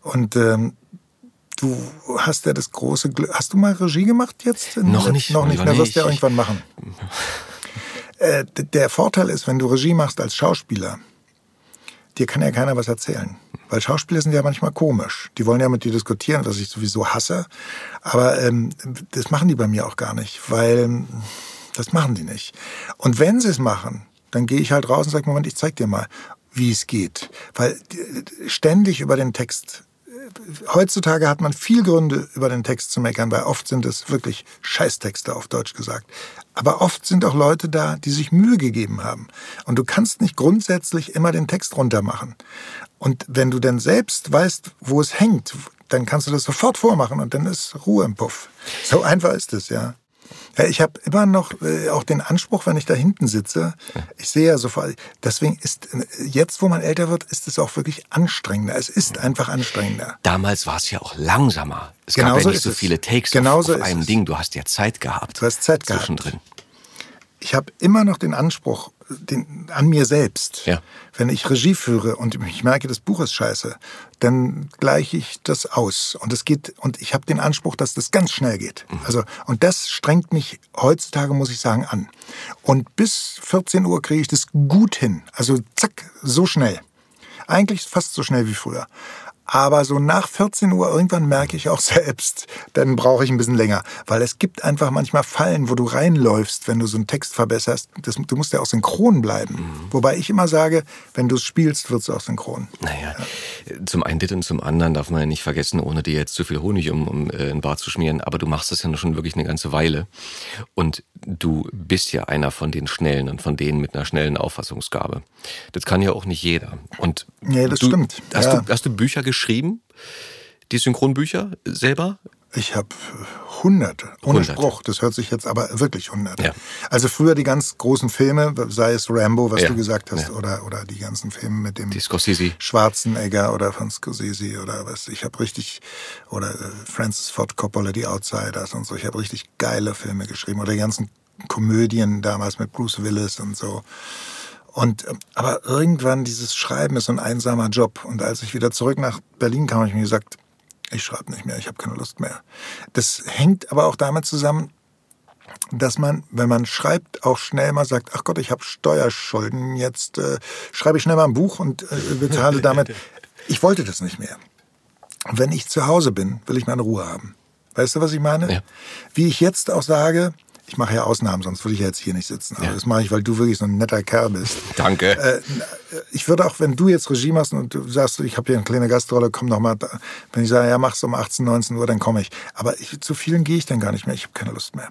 und ähm, du hast ja das große Glück. Hast du mal Regie gemacht jetzt? Noch nicht. Noch nicht. Da wirst du ja irgendwann machen. äh, der Vorteil ist, wenn du Regie machst als Schauspieler, dir kann ja keiner was erzählen. Weil Schauspieler sind ja manchmal komisch. Die wollen ja mit dir diskutieren, was ich sowieso hasse. Aber ähm, das machen die bei mir auch gar nicht, weil ähm, das machen die nicht. Und wenn sie es machen, dann gehe ich halt raus und sage, Moment, ich zeig dir mal, wie es geht. Weil äh, ständig über den Text heutzutage hat man viel Gründe, über den Text zu meckern, weil oft sind es wirklich Scheißtexte auf Deutsch gesagt. Aber oft sind auch Leute da, die sich Mühe gegeben haben. Und du kannst nicht grundsätzlich immer den Text runtermachen. Und wenn du dann selbst weißt, wo es hängt, dann kannst du das sofort vormachen und dann ist Ruhe im Puff. So einfach ist es, ja. Ja, ich habe immer noch äh, auch den Anspruch, wenn ich da hinten sitze, ich sehe ja sofort, deswegen ist äh, jetzt, wo man älter wird, ist es auch wirklich anstrengender. Es ist einfach anstrengender. Damals war es ja auch langsamer. Es Genauso gab ja nicht so viele Takes Genauso auf, auf einem Ding. Du hast ja Zeit gehabt. Du hast Zeit gehabt. Zwischendrin ich habe immer noch den Anspruch den, an mir selbst. Ja. Wenn ich Regie führe und ich merke, das Buch ist scheiße, dann gleiche ich das aus. Und es geht, und ich habe den Anspruch, dass das ganz schnell geht. Mhm. Also, und das strengt mich heutzutage, muss ich sagen, an. Und bis 14 Uhr kriege ich das gut hin. Also zack, so schnell. Eigentlich fast so schnell wie früher. Aber so nach 14 Uhr irgendwann merke ich auch selbst, dann brauche ich ein bisschen länger. Weil es gibt einfach manchmal Fallen, wo du reinläufst, wenn du so einen Text verbesserst. Das, du musst ja auch synchron bleiben. Mhm. Wobei ich immer sage, wenn du es spielst, wird es auch synchron. Naja, ja. zum einen das und zum anderen darf man ja nicht vergessen, ohne dir jetzt zu viel Honig um, um äh, in Bart zu schmieren, aber du machst das ja schon wirklich eine ganze Weile. Und du bist ja einer von den Schnellen und von denen mit einer schnellen Auffassungsgabe. Das kann ja auch nicht jeder. Und nee, das du, stimmt. Hast, ja. du, hast du Bücher geschrieben? Die Synchronbücher selber? Ich habe hunderte, ohne Hunderte. Spruch. Das hört sich jetzt aber wirklich hunderte. Ja. Also früher die ganz großen Filme, sei es Rambo, was Ja. du gesagt hast, Ja. oder, oder die ganzen Filme mit dem Die Scorsese. Schwarzenegger oder von Scorsese oder was. Ich habe richtig, oder äh, Francis Ford Coppola, die Outsiders und so. Ich habe richtig geile Filme geschrieben. Oder die ganzen Komödien damals mit Bruce Willis und so. Und, ähm, aber irgendwann dieses Schreiben ist so ein einsamer Job. Und als ich wieder zurück nach Berlin kam, habe ich mir gesagt, ich schreibe nicht mehr, ich habe keine Lust mehr. Das hängt aber auch damit zusammen, dass man, wenn man schreibt, auch schnell mal sagt, ach Gott, ich habe Steuerschulden, jetzt äh, schreibe ich schnell mal ein Buch und äh, bezahle damit. Ich wollte das nicht mehr. Wenn ich zu Hause bin, will ich meine Ruhe haben. Weißt du, was ich meine? Ja. Wie ich jetzt auch sage, ich mache ja Ausnahmen, sonst würde ich ja jetzt hier nicht sitzen. Aber das mache ich, weil du wirklich so ein netter Kerl bist. Danke. Äh, ich würde auch, wenn du jetzt Regie machst und du sagst, ich habe hier eine kleine Gastrolle, komm doch mal. da. Wenn ich sage, ja, mach's um 18, 19 Uhr, dann komme ich. Aber ich, zu vielen gehe ich dann gar nicht mehr. Ich habe keine Lust mehr.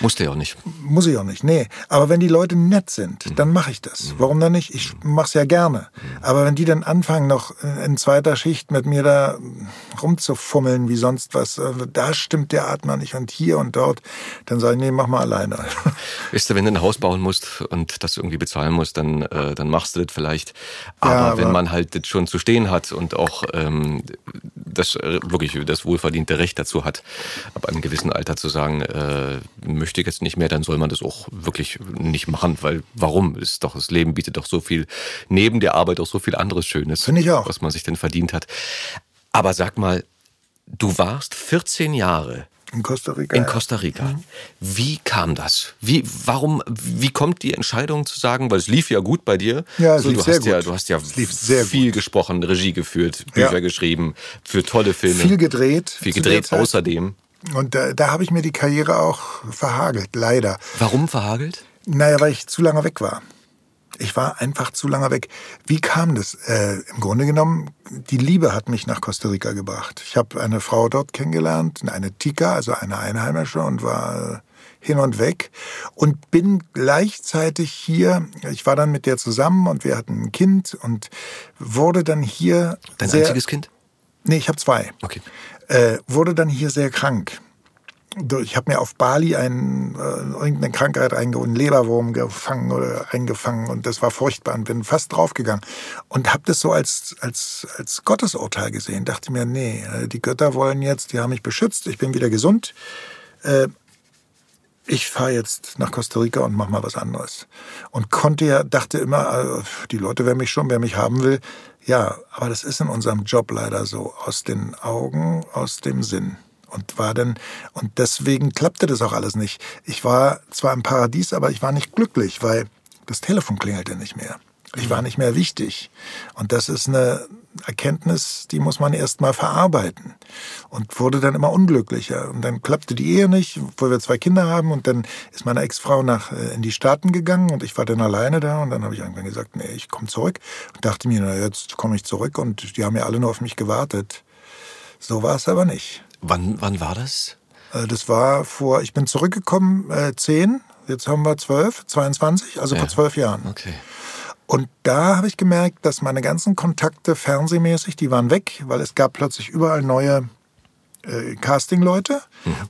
Musste ja auch nicht. Muss ich auch nicht. Nee. Aber wenn die Leute nett sind, Mhm. dann mache ich das. Warum dann nicht? Ich mach's ja gerne. Aber wenn die dann anfangen, noch in zweiter Schicht mit mir da rumzufummeln wie sonst was, äh, da stimmt der Atmer nicht und hier und dort, dann sage ich, nee, mach mal alleine. Weißt du, wenn du ein Haus bauen musst und das irgendwie bezahlen musst, dann, äh, dann machst du das vielleicht. Aber, Ja, aber- wenn man halt das schon zu stehen hat und auch ähm, das äh, wirklich das wohlverdiente Recht dazu hat, ab einem gewissen Alter zu sagen, äh, möchte ich jetzt nicht mehr, dann soll man das auch wirklich nicht machen, weil warum? Ist doch das Leben bietet doch so viel neben der Arbeit auch so viel anderes Schönes, Finde ich auch. was man sich denn verdient hat. Aber sag mal, du warst 14 Jahre In Costa Rica. in ja. Costa Rica. Wie kam das? Wie, warum, wie kommt die Entscheidung zu sagen, weil es lief ja gut bei dir. Ja, es so, lief du sehr hast ja, gut. du hast ja viel gesprochen, Regie geführt, Bücher Ja. geschrieben, für tolle Filme. Viel gedreht. Viel gedreht außerdem. Und da, da habe ich mir die Karriere auch verhagelt, leider. Warum verhagelt? Naja, weil ich zu lange weg war. Ich war einfach zu lange weg. Wie kam das? Äh, Im Grunde genommen, die Liebe hat mich nach Costa Rica gebracht. Ich habe eine Frau dort kennengelernt, eine Tika, also eine Einheimische, und war hin und weg. Und bin gleichzeitig hier, ich war dann mit der zusammen und wir hatten ein Kind und wurde dann hier. Dein sehr, einziges Kind? Nee, ich habe zwei Okay. äh, wurde dann hier sehr krank. Ich habe mir auf Bali ein, äh, irgendeine Krankheit eingeholt, einen Leberwurm gefangen oder eingefangen und das war furchtbar und bin fast draufgegangen und habe das so als, als, als Gottesurteil gesehen. Dachte mir, nee, äh, die Götter wollen jetzt, die haben mich beschützt, ich bin wieder gesund. Äh, ich fahre jetzt nach Costa Rica und mach mal was anderes. Und konnte ja, dachte immer, äh, die Leute werden mich schon, wer mich haben will. Ja, aber das ist in unserem Job leider so. Aus den Augen, aus dem Sinn. Und war dann, und deswegen klappte das auch alles nicht. Ich war zwar im Paradies, aber ich war nicht glücklich, weil das Telefon klingelte nicht mehr. Ich war nicht mehr wichtig. Und das ist eine Erkenntnis, die muss man erst mal verarbeiten. Und wurde dann immer unglücklicher. Und dann klappte die Ehe nicht, obwohl wir zwei Kinder haben. Und dann ist meine Ex-Frau nach äh, in die Staaten gegangen und ich war dann alleine da. Und dann habe ich irgendwann gesagt, nee, ich komme zurück. Und dachte mir, na, jetzt komme ich zurück. Und die haben ja alle nur auf mich gewartet. So war es aber nicht. Wann, wann war das? Äh, Das war vor, ich bin zurückgekommen, äh, 10, jetzt haben wir 12, 22, also vor Ja. zwölf Jahren. Okay. Und da habe ich gemerkt, dass meine ganzen Kontakte fernsehmäßig, die waren weg, weil es gab plötzlich überall neue äh, Casting-Leute.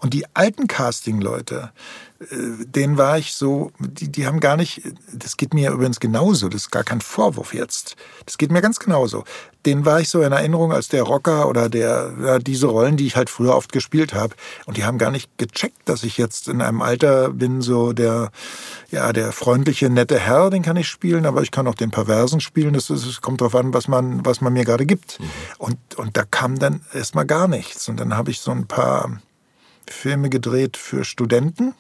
Und die alten Casting-Leute, denen war ich so, die, die haben gar nicht, das geht mir übrigens genauso, das ist gar kein Vorwurf jetzt. Das geht mir ganz genauso. Den war ich so in Erinnerung als der Rocker oder der, ja, diese Rollen, die ich halt früher oft gespielt habe. Und die haben gar nicht gecheckt, dass ich jetzt in einem Alter bin, so der, ja, der freundliche, nette Herr, den kann ich spielen, aber ich kann auch den Perversen spielen. Das, ist, es kommt darauf an, was man, was man mir gerade gibt. Und, und da kam dann erstmal gar nichts. Und dann habe ich so ein paar Filme gedreht für Studenten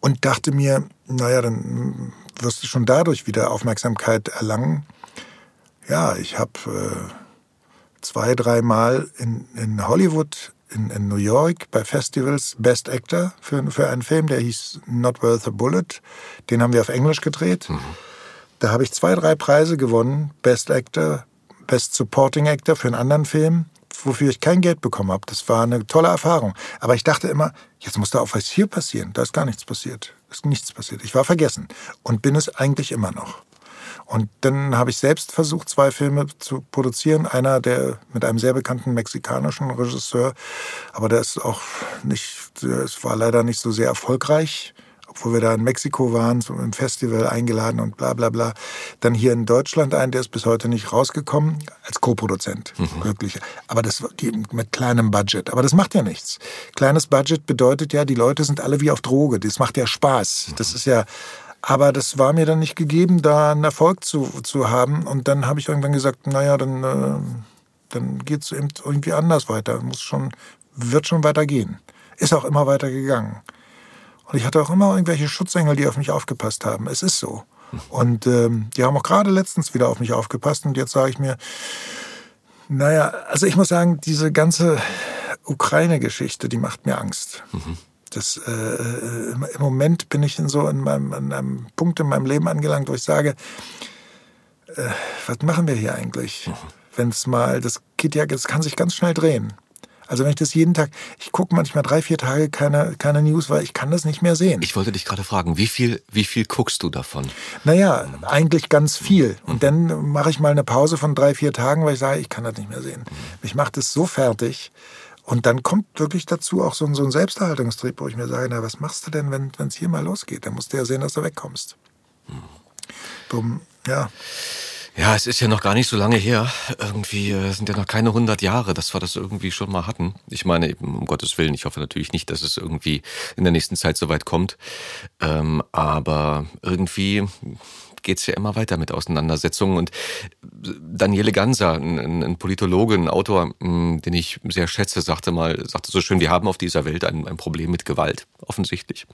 und dachte mir, naja, dann wirst du schon dadurch wieder Aufmerksamkeit erlangen. Ja, ich habe äh, zwei, dreimal in, in Hollywood, in, in New York bei Festivals Best Actor für, für einen Film, der hieß Not Worth a Bullet. Den haben wir auf Englisch gedreht. Da habe ich zwei, drei Preise gewonnen. Best Actor, Best Supporting Actor für einen anderen Film, wofür ich kein Geld bekommen habe. Das war eine tolle Erfahrung. Aber ich dachte immer, jetzt muss da auch was hier passieren. Da ist gar nichts passiert. Ist nichts passiert. Ich war vergessen und bin es eigentlich immer noch. Und dann habe ich selbst versucht, zwei Filme zu produzieren. Einer, der mit einem sehr bekannten mexikanischen Regisseur, aber der ist auch nicht, es war leider nicht so sehr erfolgreich obwohl wir da in Mexiko waren, im Festival eingeladen und bla bla bla. Dann hier in Deutschland ein, der ist bis heute nicht rausgekommen, als Co-Produzent, mhm. glücklich. Aber das die, mit kleinem Budget. Aber das macht ja nichts. Kleines Budget bedeutet ja, die Leute sind alle wie auf Droge. Das macht ja Spaß. Das ist ja aber das war mir dann nicht gegeben, da einen Erfolg zu, zu haben. Und dann habe ich irgendwann gesagt, naja, dann, äh, dann geht es eben irgendwie anders weiter. Muss schon, wird schon weitergehen. Ist auch immer weiter gegangen. Und ich hatte auch immer irgendwelche Schutzengel, die auf mich aufgepasst haben. Es ist so. Und ähm, die haben auch gerade letztens wieder auf mich aufgepasst. Und jetzt sage ich mir, naja, also ich muss sagen, diese ganze Ukraine-Geschichte, die macht mir Angst. Mhm. Das, äh, äh im, Moment bin ich in so in meinem, an einem Punkt in meinem Leben angelangt, wo ich sage, äh, was machen wir hier eigentlich? Mhm. Wenn es mal, das geht ja, das kann sich ganz schnell drehen. Also wenn ich das jeden Tag, ich gucke manchmal drei, vier Tage keine, keine News, weil ich kann das nicht mehr sehen. Ich wollte dich gerade fragen, wie viel, wie viel guckst du davon? Naja, eigentlich ganz viel. Und dann mache ich mal eine Pause von drei, vier Tagen, weil ich sage, ich kann das nicht mehr sehen. Mich macht es so fertig. Und dann kommt wirklich dazu auch so ein, so ein Selbsterhaltungstrieb, wo ich mir sage, na, was machst du denn, wenn es hier mal losgeht? Dann musst du ja sehen, dass du wegkommst. Dumm, ja. Ja, es ist ja noch gar nicht so lange her. Irgendwie äh, sind ja noch keine 100 Jahre, dass wir das irgendwie schon mal hatten. Ich meine, um Gottes Willen, ich hoffe natürlich nicht, dass es irgendwie in der nächsten Zeit so weit kommt. Ähm, aber irgendwie geht's ja immer weiter mit Auseinandersetzungen. Und Daniele Ganser, ein, ein Politologe, ein Autor, den ich sehr schätze, sagte mal, sagte so schön, wir haben auf dieser Welt ein, ein Problem mit Gewalt, offensichtlich.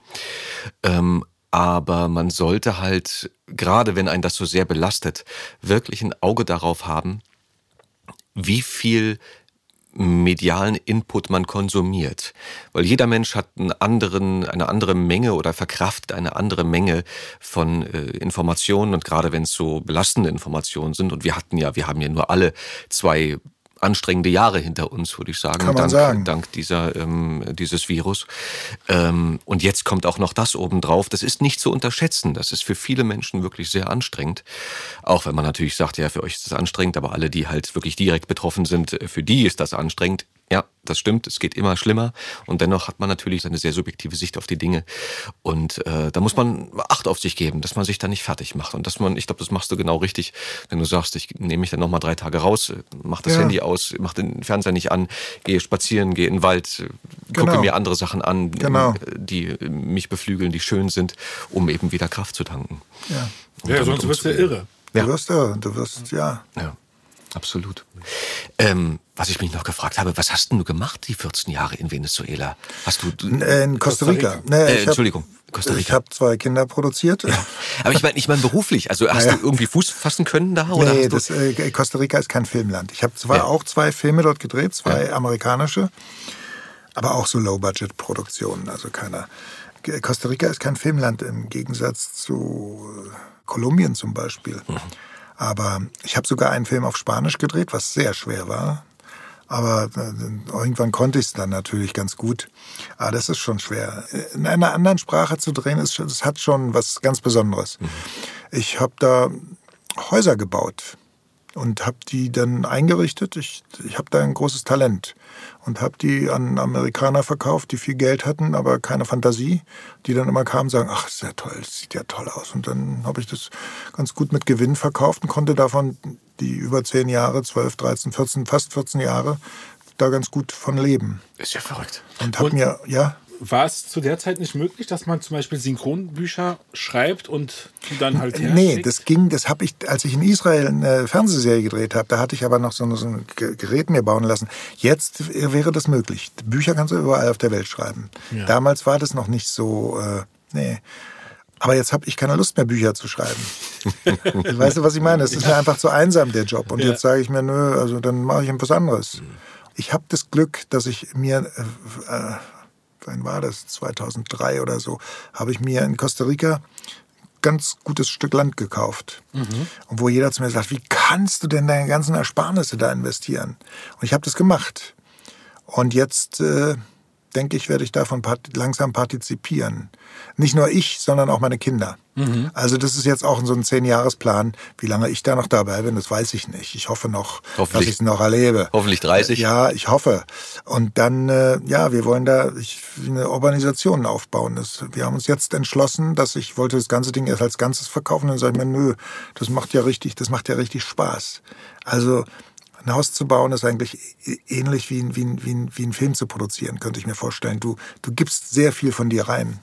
Ähm, aber man sollte halt, gerade wenn einen das so sehr belastet, wirklich ein Auge darauf haben, wie viel medialen Input man konsumiert. Weil jeder Mensch hat einen anderen, eine andere Menge oder verkraftet eine andere Menge von äh, Informationen und gerade wenn es so belastende Informationen sind und wir hatten ja, wir haben ja nur alle zwei anstrengende Jahre hinter uns, würde ich sagen, Kann man dank, sagen. dank dieser, ähm, dieses Virus. Ähm, und jetzt kommt auch noch das obendrauf. Das ist nicht zu unterschätzen. Das ist für viele Menschen wirklich sehr anstrengend. Auch wenn man natürlich sagt, ja, für euch ist das anstrengend, aber alle, die halt wirklich direkt betroffen sind, für die ist das anstrengend. Ja, das stimmt, es geht immer schlimmer und dennoch hat man natürlich eine sehr subjektive Sicht auf die Dinge und äh, da muss man Acht auf sich geben, dass man sich da nicht fertig macht und dass man, ich glaube, das machst du genau richtig, wenn du sagst, ich nehme mich dann noch mal drei Tage raus, mach das ja. Handy aus, mach den Fernseher nicht an, gehe spazieren, gehe in den Wald, genau. gucke mir andere Sachen an, genau. die mich beflügeln, die schön sind, um eben wieder Kraft zu tanken. Ja, ja sonst wirst du ja irre. Du wirst ja, du wirst, ja. Ja. Absolut. Ähm, was ich mich noch gefragt habe, was hast denn du gemacht die 14 Jahre in Venezuela? Hast du, du in Costa Rica? Nee, äh, Entschuldigung, hab, Costa Rica. Ich habe zwei Kinder produziert. Ja. Aber ich meine, ich meine beruflich. Also hast naja. du irgendwie Fuß fassen können da? Oder nee, das, äh, Costa Rica ist kein Filmland. Ich habe zwar ja. auch zwei Filme dort gedreht, zwei ja. amerikanische, aber auch so Low-Budget-Produktionen. Also keiner. Costa Rica ist kein Filmland im Gegensatz zu äh, Kolumbien zum Beispiel. Mhm. Aber ich habe sogar einen Film auf Spanisch gedreht, was sehr schwer war. Aber äh, irgendwann konnte ich es dann natürlich ganz gut. Aber das ist schon schwer. In einer anderen Sprache zu drehen, ist, das hat schon was ganz Besonderes. Mhm. Ich habe da Häuser gebaut und habe die dann eingerichtet. Ich, ich habe da ein großes Talent und habe die an Amerikaner verkauft, die viel Geld hatten, aber keine Fantasie, die dann immer kamen und sagen, ach, ist ja toll, das sieht ja toll aus. Und dann habe ich das ganz gut mit Gewinn verkauft und konnte davon die über zehn Jahre, 12, 13, 14, fast 14 Jahre da ganz gut von leben. Ist ja verrückt. Und habe mir, ja war es zu der Zeit nicht möglich, dass man zum Beispiel Synchronbücher schreibt und die dann halt Nee, das ging, das habe ich, als ich in Israel eine Fernsehserie gedreht habe, da hatte ich aber noch so, so ein Gerät mir bauen lassen. Jetzt wäre das möglich. Bücher kannst du überall auf der Welt schreiben. Ja. Damals war das noch nicht so, äh, nee. Aber jetzt habe ich keine Lust mehr, Bücher zu schreiben. weißt du, was ich meine? Es ist mir einfach zu einsam, der Job. Und Ja. jetzt sage ich mir, nö, also dann mache ich etwas anderes. Ich habe das Glück, dass ich mir, äh, äh, wann war das, 2003 oder so, habe ich mir in Costa Rica ganz gutes Stück Land gekauft. Und wo jeder zu mir sagt, wie kannst du denn deine ganzen Ersparnisse da investieren? Und ich habe das gemacht. Und jetzt äh, denke ich, werde ich davon part langsam partizipieren. Nicht nur ich, sondern auch meine Kinder. Also das ist jetzt auch so ein Zehn-Jahres-Plan. Wie lange ich da noch dabei bin, das weiß ich nicht. Ich hoffe noch, dass ich es noch erlebe. Hoffentlich 30. Ja, ich hoffe. Und dann, äh, ja, wir wollen da ich, eine Organisation aufbauen. Das, wir haben uns jetzt entschlossen, dass ich wollte das ganze Ding erst als Ganzes verkaufen. Dann sage ich mir, nö, das macht ja richtig, das macht ja richtig Spaß. Also ein Haus zu bauen ist eigentlich ähnlich wie, ein- wie, ein- wie, ein- wie ein Film zu produzieren, könnte ich mir vorstellen. Du, du gibst sehr viel von dir rein.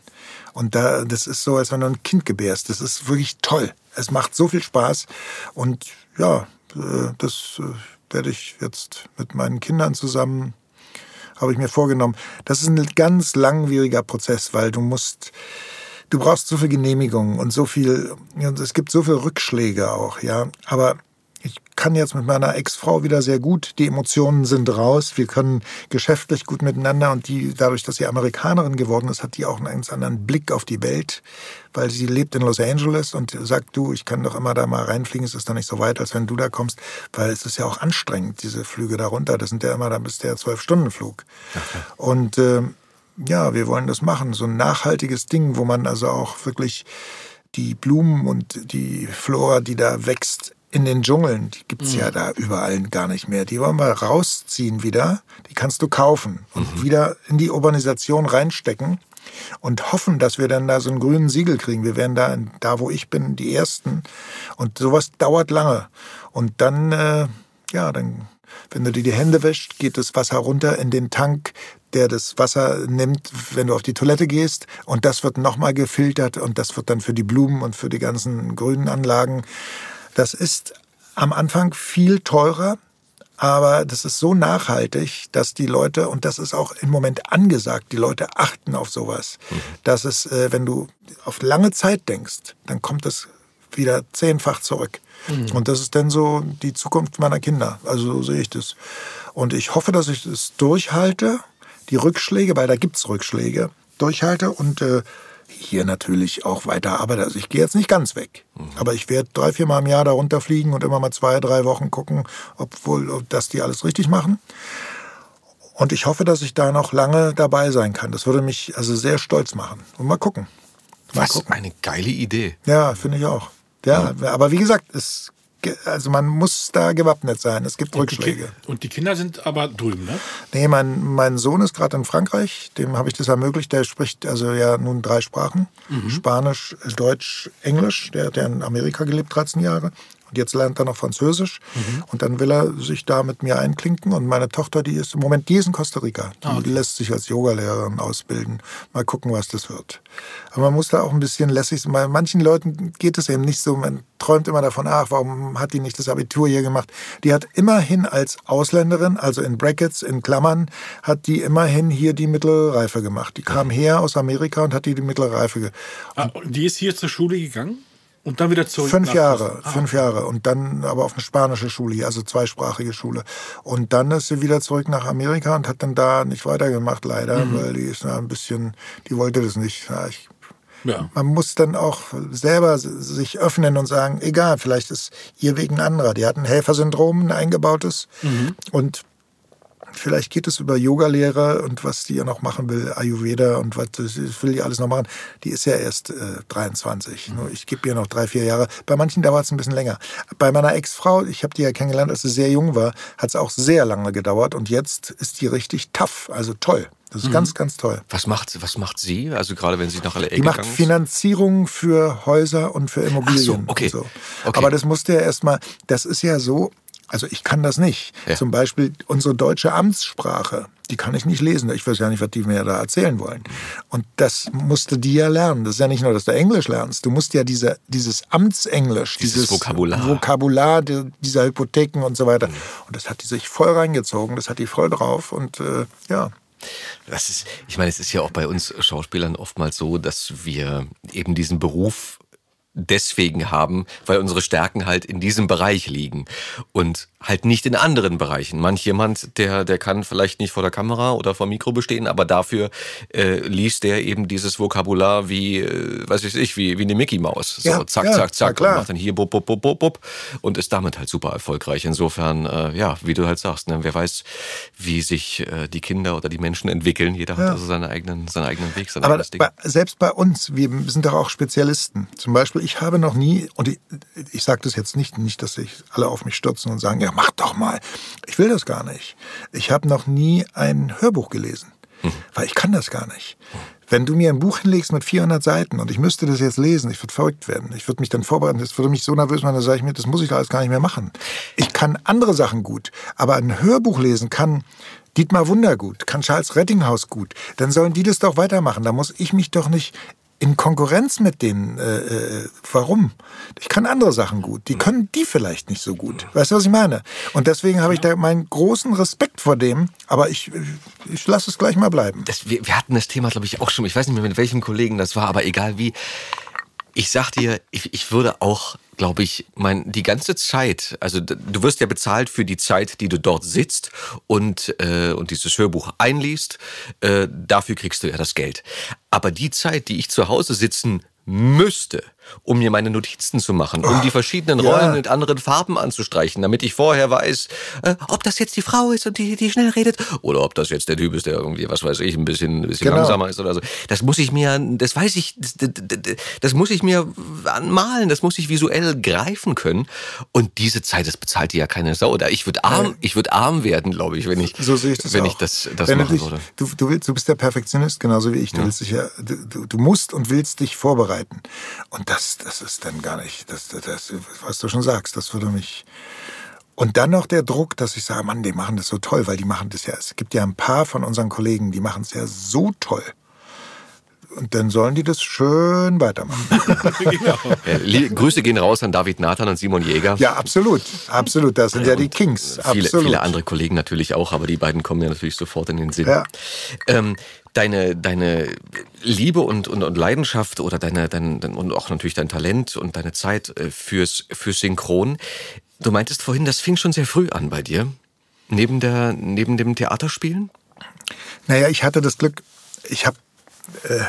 Und da, das ist so, als wenn du ein Kind gebärst. Das ist wirklich toll. Es macht so viel Spaß. Und ja, äh, das äh, werde ich jetzt mit meinen Kindern zusammen, habe ich mir vorgenommen. Das ist ein ganz langwieriger Prozess, weil du musst, du brauchst so viel Genehmigung und so viel, es gibt so viele Rückschläge auch, ja. Aber ich kann jetzt mit meiner Ex-Frau wieder sehr gut, die Emotionen sind raus, wir können geschäftlich gut miteinander. Und die, dadurch, dass sie Amerikanerin geworden ist, hat die auch einen ganz anderen Blick auf die Welt, weil sie lebt in Los Angeles und sagt, du, ich kann doch immer da mal reinfliegen, es ist doch nicht so weit, als wenn du da kommst, weil es ist ja auch anstrengend, diese Flüge da runter, das sind ja immer, da bist du ja zwölf Stunden Flug. Und ähm, ja, wir wollen das machen, so ein nachhaltiges Ding, wo man also auch wirklich die Blumen und die Flora, die da wächst in den Dschungeln, die gibt's ja da überall gar nicht mehr. Die wollen wir rausziehen wieder, die kannst du kaufen und wieder in die Urbanisation reinstecken und hoffen, dass wir dann da so einen grünen Siegel kriegen. Wir werden da, da wo ich bin, die Ersten. Und sowas dauert lange. Und dann, äh, ja, dann, wenn du dir die Hände wäschst, geht das Wasser runter in den Tank, der das Wasser nimmt, wenn du auf die Toilette gehst. Und das wird nochmal gefiltert und das wird dann für die Blumen und für die ganzen grünen Anlagen. Das ist am Anfang viel teurer, aber das ist so nachhaltig, dass die Leute, und das ist auch im Moment angesagt, die Leute achten auf sowas, dass es, äh, wenn du auf lange Zeit denkst, dann kommt es wieder zehnfach zurück. Und das ist dann so die Zukunft meiner Kinder. Also so sehe ich das. Und ich hoffe, dass ich das durchhalte, die Rückschläge, weil da gibt's Rückschläge, durchhalte und äh, hier natürlich auch weiter arbeite. Also ich gehe jetzt nicht ganz weg, aber ich werde drei, vier Mal im Jahr da runterfliegen und immer mal zwei, drei Wochen gucken, obwohl, ob dass die alles richtig machen. Und ich hoffe, dass ich da noch lange dabei sein kann. Das würde mich also sehr stolz machen. Und mal gucken. Mal Was gucken. eine geile Idee. Ja, finde ich auch. Ja, aber wie gesagt, es, also man muss da gewappnet sein. Es gibt Rückschläge. Und die Kinder sind aber drüben, ne? Nee, mein, mein Sohn ist gerade in Frankreich. Dem habe ich das ermöglicht. Der spricht also ja nun drei Sprachen. Spanisch, Deutsch, Englisch. Der hat ja in Amerika gelebt, 13 Jahre. Und jetzt lernt er noch Französisch. Und dann will er sich da mit mir einklinken. Und meine Tochter, die ist im Moment, die ist in Costa Rica. Die lässt sich als Yogalehrerin ausbilden. Mal gucken, was das wird. Aber man muss da auch ein bisschen lässig sein. Bei manchen Leuten geht es eben nicht so. Man träumt immer davon, ach, warum hat die nicht das Abitur hier gemacht? Die hat immerhin als Ausländerin, also in Brackets, in Klammern, hat die immerhin hier die Mittelreife gemacht. Die kam her aus Amerika und hat die die Mittelreife. Ge Ah, die ist hier zur Schule gegangen und dann wieder zurück. Fünf Jahre. Ah, fünf Jahre. Und dann aber auf eine spanische Schule, hier, also zweisprachige Schule. Und dann ist sie wieder zurück nach Amerika und hat dann da nicht weitergemacht, leider, Mhm. weil die ist da ein bisschen, die wollte das nicht. Ja, ich, Ja. man muss dann auch selber sich öffnen und sagen, egal, vielleicht ist ihr Weg ein anderer. Die hat ein Helfersyndrom, ein eingebautes. Und vielleicht geht es über Yogalehrer und was die ja noch machen will, Ayurveda und was das will die alles noch machen. Die ist ja erst äh, 23. Nur ich gebe ihr noch drei, vier Jahre. Bei manchen dauert es ein bisschen länger. Bei meiner Ex-Frau, ich habe die ja kennengelernt, als sie sehr jung war, hat es auch sehr lange gedauert und jetzt ist die richtig tough, also toll. Das ist ganz, ganz toll. Was macht, was macht sie? Also gerade wenn sie nach alle Ecke Die macht? Finanzierung für Häuser und für Immobilien. okay. Und so. Okay. Aber das musste ja erstmal, das ist ja so, also ich kann das nicht. Ja. Zum Beispiel unsere deutsche Amtssprache, die kann ich nicht lesen. Ich weiß ja nicht, was die mir da erzählen wollen. Und das musste die ja lernen. Das ist ja nicht nur, dass du Englisch lernst. Du musst ja diese, dieses Amtsenglisch, Dieses Vokabular. Vokabular die- dieser Hypotheken und so weiter. Mhm. Und das hat die sich voll reingezogen. Das hat die voll drauf. Und äh, ja, Das ist, ich meine, es ist ja auch bei uns Schauspielern oftmals so, dass wir eben diesen Beruf deswegen haben, weil unsere Stärken halt in diesem Bereich liegen. Und halt nicht in anderen Bereichen. Manch jemand, der, der kann vielleicht nicht vor der Kamera oder vor dem Mikro bestehen, aber dafür äh, liest der eben dieses Vokabular wie, äh, weiß ich nicht, wie, wie eine Mickey Maus. So, Ja, zack, ja, zack, zack, und macht dann hier bub, bub, bub, bub, bub und ist damit halt super erfolgreich. Insofern, äh, ja, wie du halt sagst, ne, wer weiß, wie sich äh, die Kinder oder die Menschen entwickeln. Jeder hat also seinen eigenen, seinen eigenen Weg, sein Aber eigenes Ding. bei, selbst bei uns, wir sind doch auch Spezialisten. Zum Beispiel, ich habe noch nie, und ich, ich sage das jetzt nicht, nicht, dass sich alle auf mich stürzen und sagen, ja, mach doch mal. Ich will das gar nicht. Ich habe noch nie ein Hörbuch gelesen, weil ich kann das gar nicht. Wenn du mir ein Buch hinlegst mit 400 Seiten und ich müsste das jetzt lesen, ich würde verrückt werden. Ich würde mich dann vorbereiten, das würde mich so nervös machen, da sage ich mir, das muss ich alles gar nicht mehr machen. Ich kann andere Sachen gut, aber ein Hörbuch lesen kann Dietmar Wunder gut, kann Charles Rettinghaus gut. Dann sollen die das doch weitermachen. Da muss ich mich doch nicht in Konkurrenz mit denen. Äh, äh, warum? Ich kann andere Sachen gut. Die können die vielleicht nicht so gut. Weißt du, was ich meine? Und deswegen habe ich da meinen großen Respekt vor dem. Aber ich, ich lasse es gleich mal bleiben. das, wir, wir hatten das Thema, glaube ich, auch schon. Ich weiß nicht mehr, mit welchem Kollegen das war, aber egal wie. Ich sag dir, ich, ich würde auch, glaube ich, mein, die ganze Zeit, also du wirst ja bezahlt für die Zeit, die du dort sitzt und, äh, und dieses Hörbuch einliest. Äh, dafür kriegst du ja das Geld. Aber die Zeit, die ich zu Hause sitzen müsste, um mir meine Notizen zu machen, um die verschiedenen ja. Rollen mit anderen Farben anzustreichen, damit ich vorher weiß, äh, ob das jetzt die Frau ist und die, die schnell redet, oder ob das jetzt der Typ ist, der irgendwie, was weiß ich, ein bisschen, ein bisschen Genau. langsamer ist oder so. Das muss ich mir, das weiß ich, das, das, muss ich mir anmalen, das muss ich visuell greifen können. Und diese Zeit, das bezahlt dir ja keine Sau. Oder ich würde arm, ich würde arm werden, glaube ich, wenn ich, So sehe ich das wenn auch. ich das, das Wenn du, machen dich, würde. du, du, willst, du bist der Perfektionist, genauso wie ich. Du, willst dich ja, du- du musst und willst dich vorbereiten. Und das, das ist dann gar nicht, das, das, das, was du schon sagst, das würde mich... Und dann noch der Druck, dass ich sage, Mann, die machen das so toll, weil die machen das ja, es gibt ja ein paar von unseren Kollegen, die machen es ja so toll. Und dann sollen die das schön weitermachen. Ja, li- Grüße gehen raus an David Nathan und Simon Jäger. Ja, absolut. Absolut. Das sind ja die Kings. Viele, Absolut. viele andere Kollegen natürlich auch, aber die beiden kommen mir natürlich sofort in den Sinn. Ja. Ähm, deine, deine Liebe und, und, und Leidenschaft oder deine, dein, und auch natürlich dein Talent und deine Zeit äh, fürs, fürs Synchron. Du meintest vorhin, das fing schon sehr früh an bei dir. Neben, der, neben dem Theaterspielen? Naja, ich hatte das Glück, ich habe äh,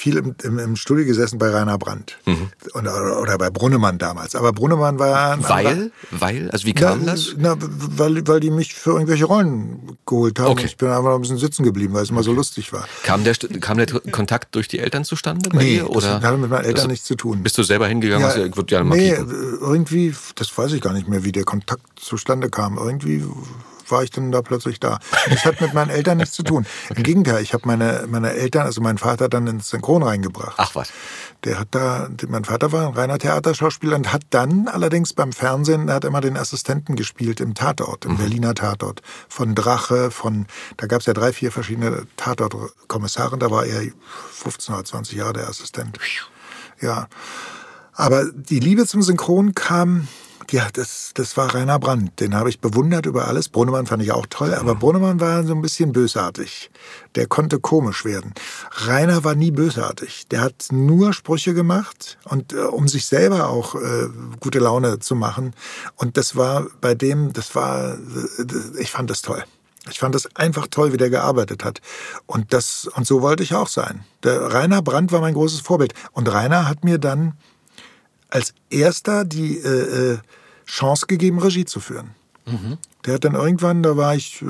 viel im, im, im Studio gesessen bei Rainer Brandt Mhm. und, oder, bei Brunnemann damals. Aber Brunnemann war Weil? Weil? Also wie kam na, das? Na, weil, weil die mich für irgendwelche Rollen geholt haben. Okay. Ich bin einfach noch ein bisschen sitzen geblieben, weil es immer so lustig war. Kam der, kam der Kontakt durch die Eltern zustande bei Nee, dir? das Oder hatte mit meinen Eltern Also, nichts zu tun. Bist du selber hingegangen? hast, würde gerne mal nee, äh, irgendwie, das weiß ich gar nicht mehr, wie der Kontakt zustande kam. Irgendwie war ich dann da plötzlich da. Das hat mit meinen Eltern nichts zu tun. Im Gegenteil, ich habe meine, meine Eltern, also meinen Vater dann ins Synchron reingebracht. Ach was. Der hat da, mein Vater war ein reiner Theaterschauspieler und hat dann allerdings beim Fernsehen, er hat immer den Assistenten gespielt im Tatort, im Berliner Tatort. Von Drache, von, da gab es ja drei, vier verschiedene Tatortkommissare, da war er 15 oder 20 Jahre der Assistent. Ja. Aber die Liebe zum Synchron kam, ja, das, das war Rainer Brandt. Den habe ich bewundert über alles. Brunnemann fand ich auch toll, aber Brunnemann war so ein bisschen bösartig. Der konnte komisch werden. Rainer war nie bösartig. Der hat nur Sprüche gemacht und äh, um sich selber auch äh, gute Laune zu machen. Und das war bei dem, das war, äh, ich fand das toll. Ich fand es einfach toll, wie der gearbeitet hat. Und das, und so wollte ich auch sein. Der Rainer Brandt war mein großes Vorbild. Und Rainer hat mir dann als erster die äh, äh, Chance gegeben, Regie zu führen. Der hat dann irgendwann, da war ich äh,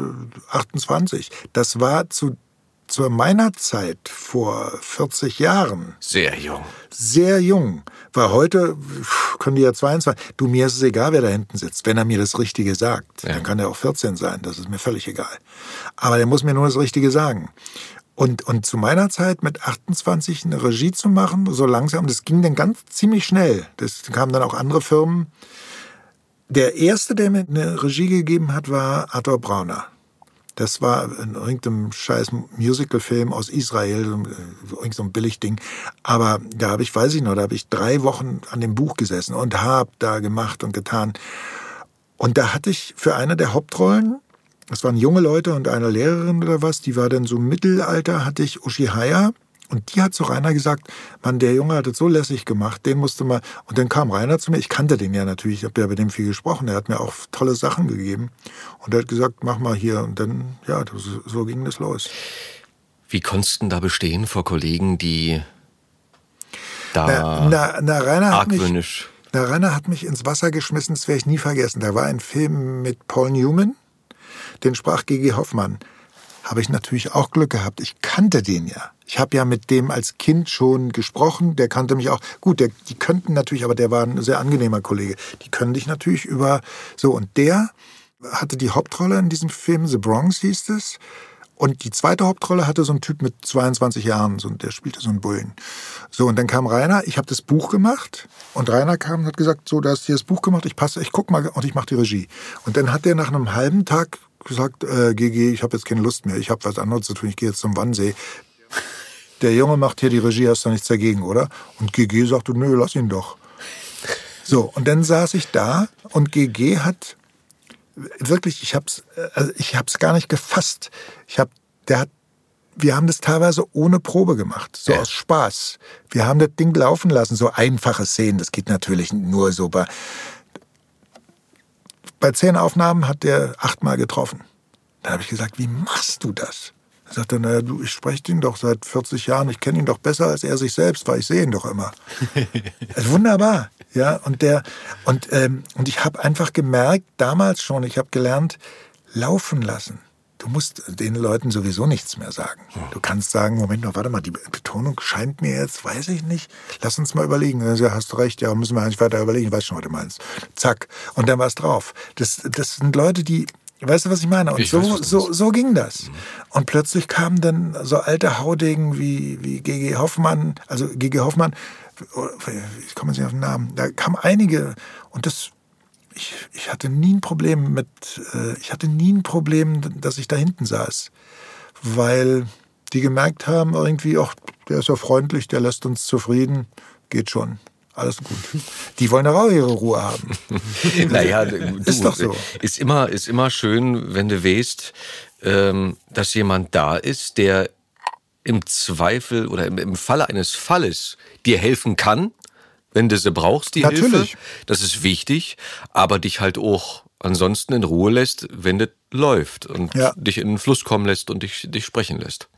28. Das war zu, zu meiner Zeit vor 40 Jahren Sehr jung. sehr jung. Weil heute können die ja 22. Du, mir ist es egal, wer da hinten sitzt. Wenn er mir das Richtige sagt, dann kann er auch 14 sein. Das ist mir völlig egal. Aber der muss mir nur das Richtige sagen. Und, und zu meiner Zeit mit 28 eine Regie zu machen, so langsam, das ging dann ganz ziemlich schnell. Das kamen dann auch andere Firmen. Der erste, der mir eine Regie gegeben hat, war Arthur Brauner. Das war in irgendeinem scheiß Musicalfilm aus Israel, so ein- irgend so ein Billigding. Aber da habe ich, weiß ich noch, da habe ich drei Wochen an dem Buch gesessen und habe da gemacht und getan. Und da hatte ich für eine der Hauptrollen das waren junge Leute und eine Lehrerin oder was, die war dann so Mittelalter, hatte ich Ushihaya. Und die hat zu Rainer gesagt, Mann, der Junge hat es so lässig gemacht, den musste mal. Und dann kam Rainer zu mir, ich kannte den ja natürlich, ich habe ja mit dem viel gesprochen, er hat mir auch tolle Sachen gegeben. Und er hat gesagt, mach mal hier. Und dann, ja, so, so ging das los. Wie konntest du da bestehen vor Kollegen, die da na, na, na, Rainer argwöhnisch... Hat mich, na, Rainer hat mich ins Wasser geschmissen, das werde ich nie vergessen. Da war ein Film mit Paul Newman, den sprach G.G. Hoffmann. Habe ich natürlich auch Glück gehabt. Ich kannte den ja. Ich habe ja mit dem als Kind schon gesprochen. Der kannte mich auch. Gut, der, die könnten natürlich, aber der war ein sehr angenehmer Kollege. Die können dich natürlich über so. Und der hatte die Hauptrolle in diesem Film, The Bronx hieß es. Und die zweite Hauptrolle hatte so ein Typ mit 22 Jahren, so, der spielte so einen Bullen. So, und dann kam Rainer, ich habe das Buch gemacht und Rainer kam und hat gesagt, so, da hast du hier das Buch gemacht, ich passe, ich guck mal und ich mache die Regie. Und dann hat er nach einem halben Tag gesagt, äh, GG, ich habe jetzt keine Lust mehr, ich habe was anderes zu tun, ich gehe jetzt zum Wannsee. Der Junge macht hier die Regie, hast du nichts dagegen, oder? Und GG sagte, nö, lass ihn doch. So, und dann saß ich da und GG hat wirklich, ich hab's, also ich hab's gar nicht gefasst. Ich hab, der hat, wir haben das teilweise ohne Probe gemacht, so Ja. aus Spaß. Wir haben das Ding laufen lassen, so einfache Szenen. Das geht natürlich nur so bei. Zehn Aufnahmen hat der achtmal getroffen. Da habe ich gesagt, wie machst du das? Er sagte, naja, du, ich spreche ihn doch seit 40 Jahren, ich kenne ihn doch besser als er sich selbst, weil ich sehe ihn doch immer. Also wunderbar, ja. Und der und ähm, und ich habe einfach gemerkt damals schon, ich habe gelernt, laufen lassen. Du musst den Leuten sowieso nichts mehr sagen. Du kannst sagen, Moment noch, warte mal, die Betonung scheint mir jetzt, weiß ich nicht. Lass uns mal überlegen. Ja, hast du recht, ja, müssen wir eigentlich weiter überlegen. Ich weiß schon, was du meinst. Zack. Und dann war es drauf. Das, das sind Leute, die, weißt du, was ich meine? Und Ich so, weiß, so, so ging das. Und plötzlich kamen dann so alte Haudegen wie, wie G.G. Hoffmann, also G.G. Hoffmann, ich komme jetzt nicht auf den Namen, da kamen einige und das, ich, ich hatte nie ein Problem mit, äh, ich hatte nie ein Problem, dass ich da hinten saß, weil die gemerkt haben irgendwie, ach, der ist ja freundlich, der lässt uns zufrieden, geht schon. Alles gut. Die wollen auch ihre Ruhe haben. Naja, du, Ist doch so. Ist immer, ist immer schön, wenn du weißt, ähm, dass jemand da ist, der im Zweifel oder im, im Falle eines Falles dir helfen kann, wenn du sie brauchst, die Natürlich. Hilfe. Das ist wichtig, aber dich halt auch ansonsten in Ruhe lässt, wenn das läuft und Ja. dich in den Fluss kommen lässt und dich, dich sprechen lässt.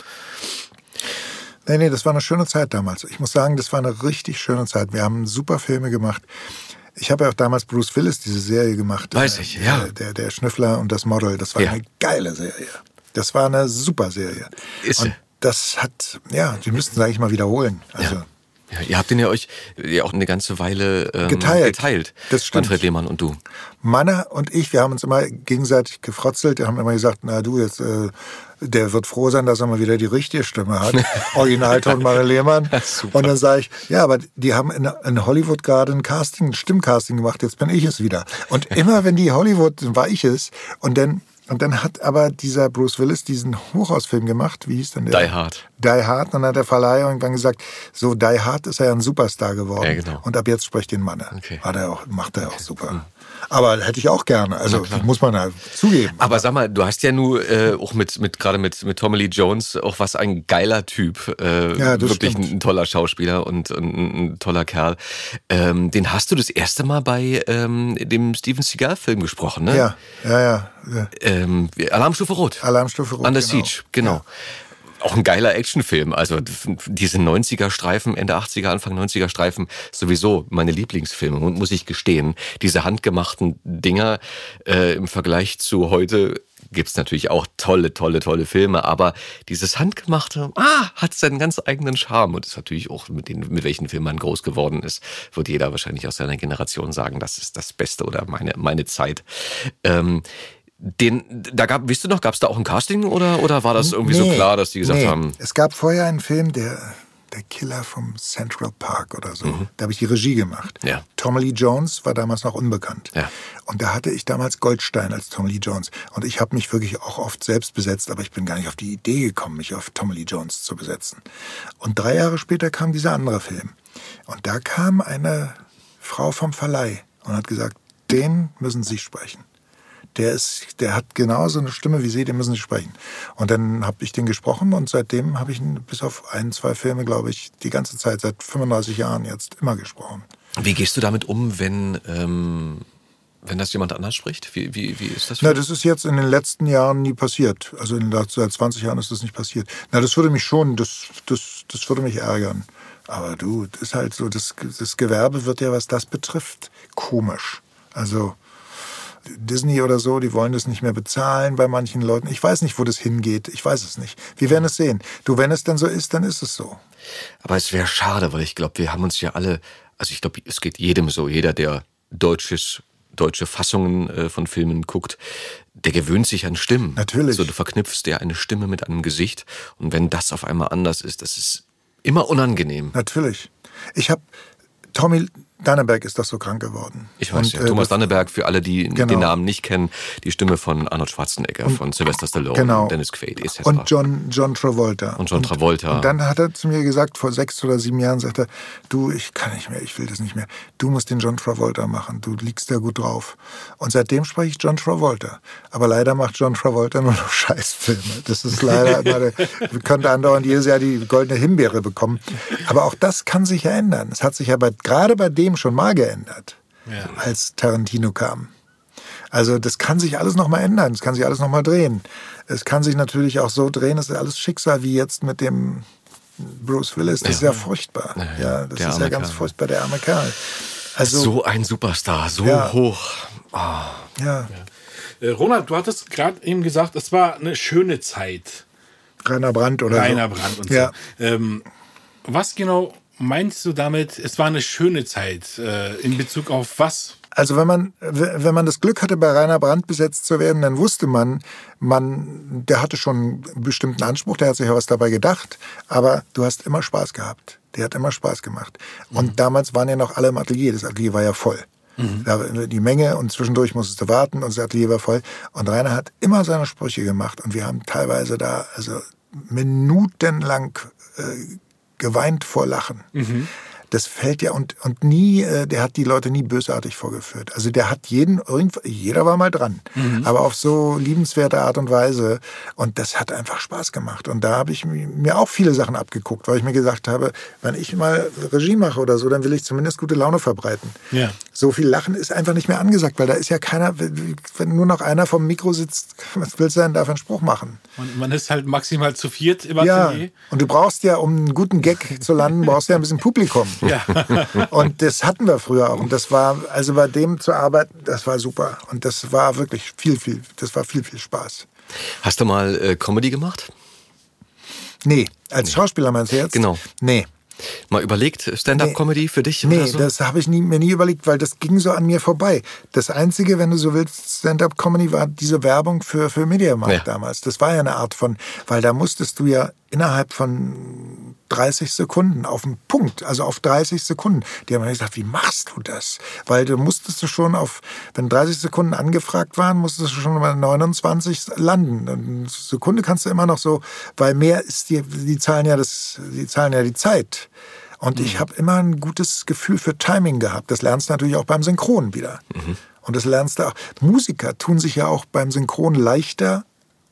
Nee, nee, das war eine schöne Zeit damals. Ich muss sagen, das war eine richtig schöne Zeit. Wir haben super Filme gemacht. Ich habe ja auch damals Bruce Willis diese Serie gemacht. Weiß Äh, ich, ja. Der, der Schnüffler und das Model. Das war Ja. eine geile Serie. Das war eine super Serie. Ist und das hat, ja, die müssten es eigentlich mal wiederholen. Also, Ja, ihr habt den ja euch ja auch eine ganze Weile ähm, Geteilt. geteilt. Das stimmt. Manfred Lehmann und du. Manne und ich, wir haben uns immer gegenseitig gefrotzelt. Wir haben immer gesagt, na du, jetzt, äh, der wird froh sein, dass er mal wieder die richtige Stimme hat. Originalton Manne Lehmann. Und dann sage ich, ja, aber die haben in, in Hollywood gerade ein Casting, ein Stimmcasting gemacht, jetzt bin ich es wieder. Und immer wenn die Hollywood, dann war ich es. Und dann, und dann hat aber dieser Bruce Willis diesen Hochhausfilm gemacht. Wie hieß denn der? Die Hard. Die Hard. Und dann hat der Verleih irgendwann gesagt, so Die Hard ist er ja ein Superstar geworden. Ja, genau. Und ab jetzt spricht den Manne. Okay. Hat er auch, macht er auch super. Aber hätte ich auch gerne. Also muss man halt zugeben. Aber sag mal, du hast ja nur äh, auch mit, mit gerade mit, mit Tommy Lee Jones auch was ein geiler Typ. Äh, Ja, das wirklich stimmt. ein, toller Schauspieler und, und ein, ein toller Kerl. Ähm, den hast du das erste Mal bei ähm, dem Steven Seagal-Film gesprochen, ne? Ja, ja, ja. Ja. Ähm, Alarmstufe Rot. Alarmstufe Rot. Under genau. Siege, genau. Auch ein geiler Actionfilm. Also diese 90er-Streifen, Ende 80er, Anfang 90er-Streifen, sowieso meine Lieblingsfilme, mu- muss ich gestehen. Diese handgemachten Dinger äh, im Vergleich zu heute gibt's natürlich auch tolle, tolle, tolle Filme, aber dieses handgemachte, ah, hat seinen ganz eigenen Charme und ist natürlich auch mit den, mit welchen Filmen man groß geworden ist, wird jeder wahrscheinlich aus seiner Generation sagen, das ist das Beste oder meine, meine Zeit. Ähm, den, da gab, wisst du noch, gab es da auch ein Casting oder, oder war das irgendwie so Nee, klar, dass die gesagt nee. haben, Es gab vorher einen Film, der, der Killer vom Central Park oder so. Da habe ich die Regie gemacht. Mhm. Ja. Tommy Lee Jones war damals noch unbekannt. Ja. Und da hatte ich damals Goldstein als Tommy Lee Jones. Und ich habe mich wirklich auch oft selbst besetzt, aber ich bin gar nicht auf die Idee gekommen, mich auf Tommy Lee Jones zu besetzen. Und drei Jahre später kam dieser andere Film. Und da kam eine Frau vom Verleih und hat gesagt, den müssen Sie sprechen. Der ist, der hat genauso eine Stimme wie Sie, den müssen Sie sprechen. Und dann habe ich den gesprochen und seitdem habe ich ihn bis auf ein, zwei Filme, glaube ich, die ganze Zeit, seit 35 Jahren jetzt immer gesprochen. Wie gehst du damit um, wenn, ähm, wenn das jemand anders spricht? Wie, wie, wie ist das? Na, das ist jetzt in den letzten Jahren nie passiert. Also in, seit 20 Jahren ist das nicht passiert. Na, das würde mich schon, das, das, das würde mich ärgern. Aber du, das ist halt so, das, das Gewerbe wird ja, was das betrifft, komisch. Also Disney oder so, die wollen das nicht mehr bezahlen bei manchen Leuten. Ich weiß nicht, wo das hingeht. Ich weiß es nicht. Wir werden es sehen. Du, wenn es denn so ist, dann ist es so. Aber es wäre schade, weil ich glaube, wir haben uns ja alle, also ich glaube, es geht jedem so, jeder, der deutsches deutsche Fassungen äh, von Filmen guckt, der gewöhnt sich an Stimmen. Natürlich. So, du verknüpfst ja eine Stimme mit einem Gesicht. Und wenn das auf einmal anders ist, das ist immer unangenehm. Natürlich. Ich habe Tommy Danneberg ist doch so krank geworden. Ich weiß Und, ja. äh, Thomas das- Danneberg, für alle, die Genau. den Namen nicht kennen, die Stimme von Arnold Schwarzenegger, von Sylvester Stallone, genau. Dennis Quaid, etc. Und John, John Travolta. Und John Travolta. Und, dann hat er zu mir gesagt, vor sechs oder sieben Jahren, sagt er, du, ich kann nicht mehr, ich will das nicht mehr. Du musst den John Travolta machen, du liegst da gut drauf. Und seitdem spreche ich John Travolta. Aber leider macht John Travolta nur noch Scheißfilme. Das ist leider immer, der, könnte andauernd jedes Jahr die goldene Himbeere bekommen. Aber auch das kann sich ja ändern. Es hat sich ja bei, gerade bei dem schon mal geändert, Ja. als Tarantino kam. Also das kann sich alles noch mal ändern, es kann sich alles noch mal drehen. Es kann sich natürlich auch so drehen, ist alles Schicksal wie jetzt mit dem Bruce Willis. Das ist ja furchtbar. Ja, Ja, ja. das Der ist ja arme ganz furchtbar, der arme Kerl. Also, so ein Superstar, so Ja. hoch. ja, Äh, Ronald, du hattest gerade eben gesagt, es war eine schöne Zeit. Rainer Brandt oder Rainer so. Brandt und Ja. so. Ähm, was genau meinst du damit, es war eine schöne Zeit? Äh, in Bezug auf was? Also wenn man, wenn man das Glück hatte, bei Rainer Brandt besetzt zu werden, dann wusste man, man, der hatte schon einen bestimmten Anspruch, der hat sich ja was dabei gedacht, aber du hast immer Spaß gehabt. Der hat immer Spaß gemacht. Und damals waren ja noch alle im Atelier. Das Atelier war ja voll. War die Menge und zwischendurch musstest du warten und das Atelier war voll. Und Rainer hat immer seine Sprüche gemacht und wir haben teilweise da also minutenlang äh, geweint vor Lachen. Das fällt ja und, und nie, äh, der hat die Leute nie bösartig vorgeführt. Also der hat jeden, jeder war mal dran, aber auf so liebenswerte Art und Weise. Und das hat einfach Spaß gemacht. Und da habe ich mi- mir auch viele Sachen abgeguckt, weil ich mir gesagt habe, wenn ich mal Regie mache oder so, dann will ich zumindest gute Laune verbreiten. Ja. So viel Lachen ist einfach nicht mehr angesagt, weil da ist ja keiner, wenn nur noch einer vom Mikro sitzt, was willst du denn da für einen Spruch machen? Man, man ist halt maximal zu viert im Ja, Atelier. und du brauchst ja, um einen guten Gag zu landen, brauchst du ja ein bisschen Publikum. Ja. Und das hatten wir früher auch. Und das war, also bei dem zu arbeiten, das war super. Und das war wirklich viel, viel, das war viel, viel Spaß. Hast du mal äh, Comedy gemacht? Nee, als Schauspieler meinst du jetzt? Genau. Nee. Mal überlegt, Stand-up-Comedy für dich? Nee, oder so? das habe ich nie, mir nie überlegt, weil das ging so an mir vorbei. Das Einzige, wenn du so willst, Stand-up-Comedy war diese Werbung für, für Mediamarkt Ja. damals. Das war ja eine Art von, weil da musstest du ja innerhalb von 30 Sekunden auf den Punkt, also auf 30 Sekunden. Die haben mir gesagt, wie machst du das? Weil du musstest du schon auf, wenn 30 Sekunden angefragt waren, musstest du schon bei 29 landen. Eine Sekunde kannst du immer noch so, weil mehr ist die, die zahlen ja das, die zahlen ja die Zeit. Und ich habe immer ein gutes Gefühl für Timing gehabt. Das lernst du natürlich auch beim Synchron wieder. Und das lernst du auch. Musiker tun sich ja auch beim Synchron leichter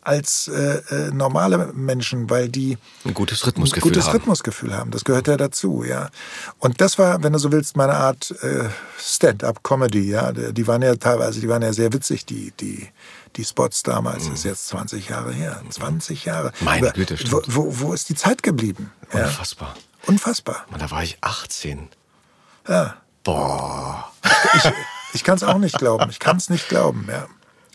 als äh, äh, normale Menschen, weil die Ein gutes ein Rhythmusgefühl gutes haben. Rhythmusgefühl haben. Das gehört ja dazu, ja. Und das war, wenn du so willst, meine Art äh, Stand-up-Comedy, ja. Die waren ja teilweise, die waren ja sehr witzig, die, die, die Spots damals. Das ist jetzt 20 Jahre her. 20 Jahre. Mhm. Meine Aber Güte, stimmt. wo, wo, wo ist die Zeit geblieben? Ja. Unfassbar. Unfassbar. Mann, da war ich 18. Ja. Boah. Ich kann es auch nicht glauben. Ich kann es nicht glauben, ja.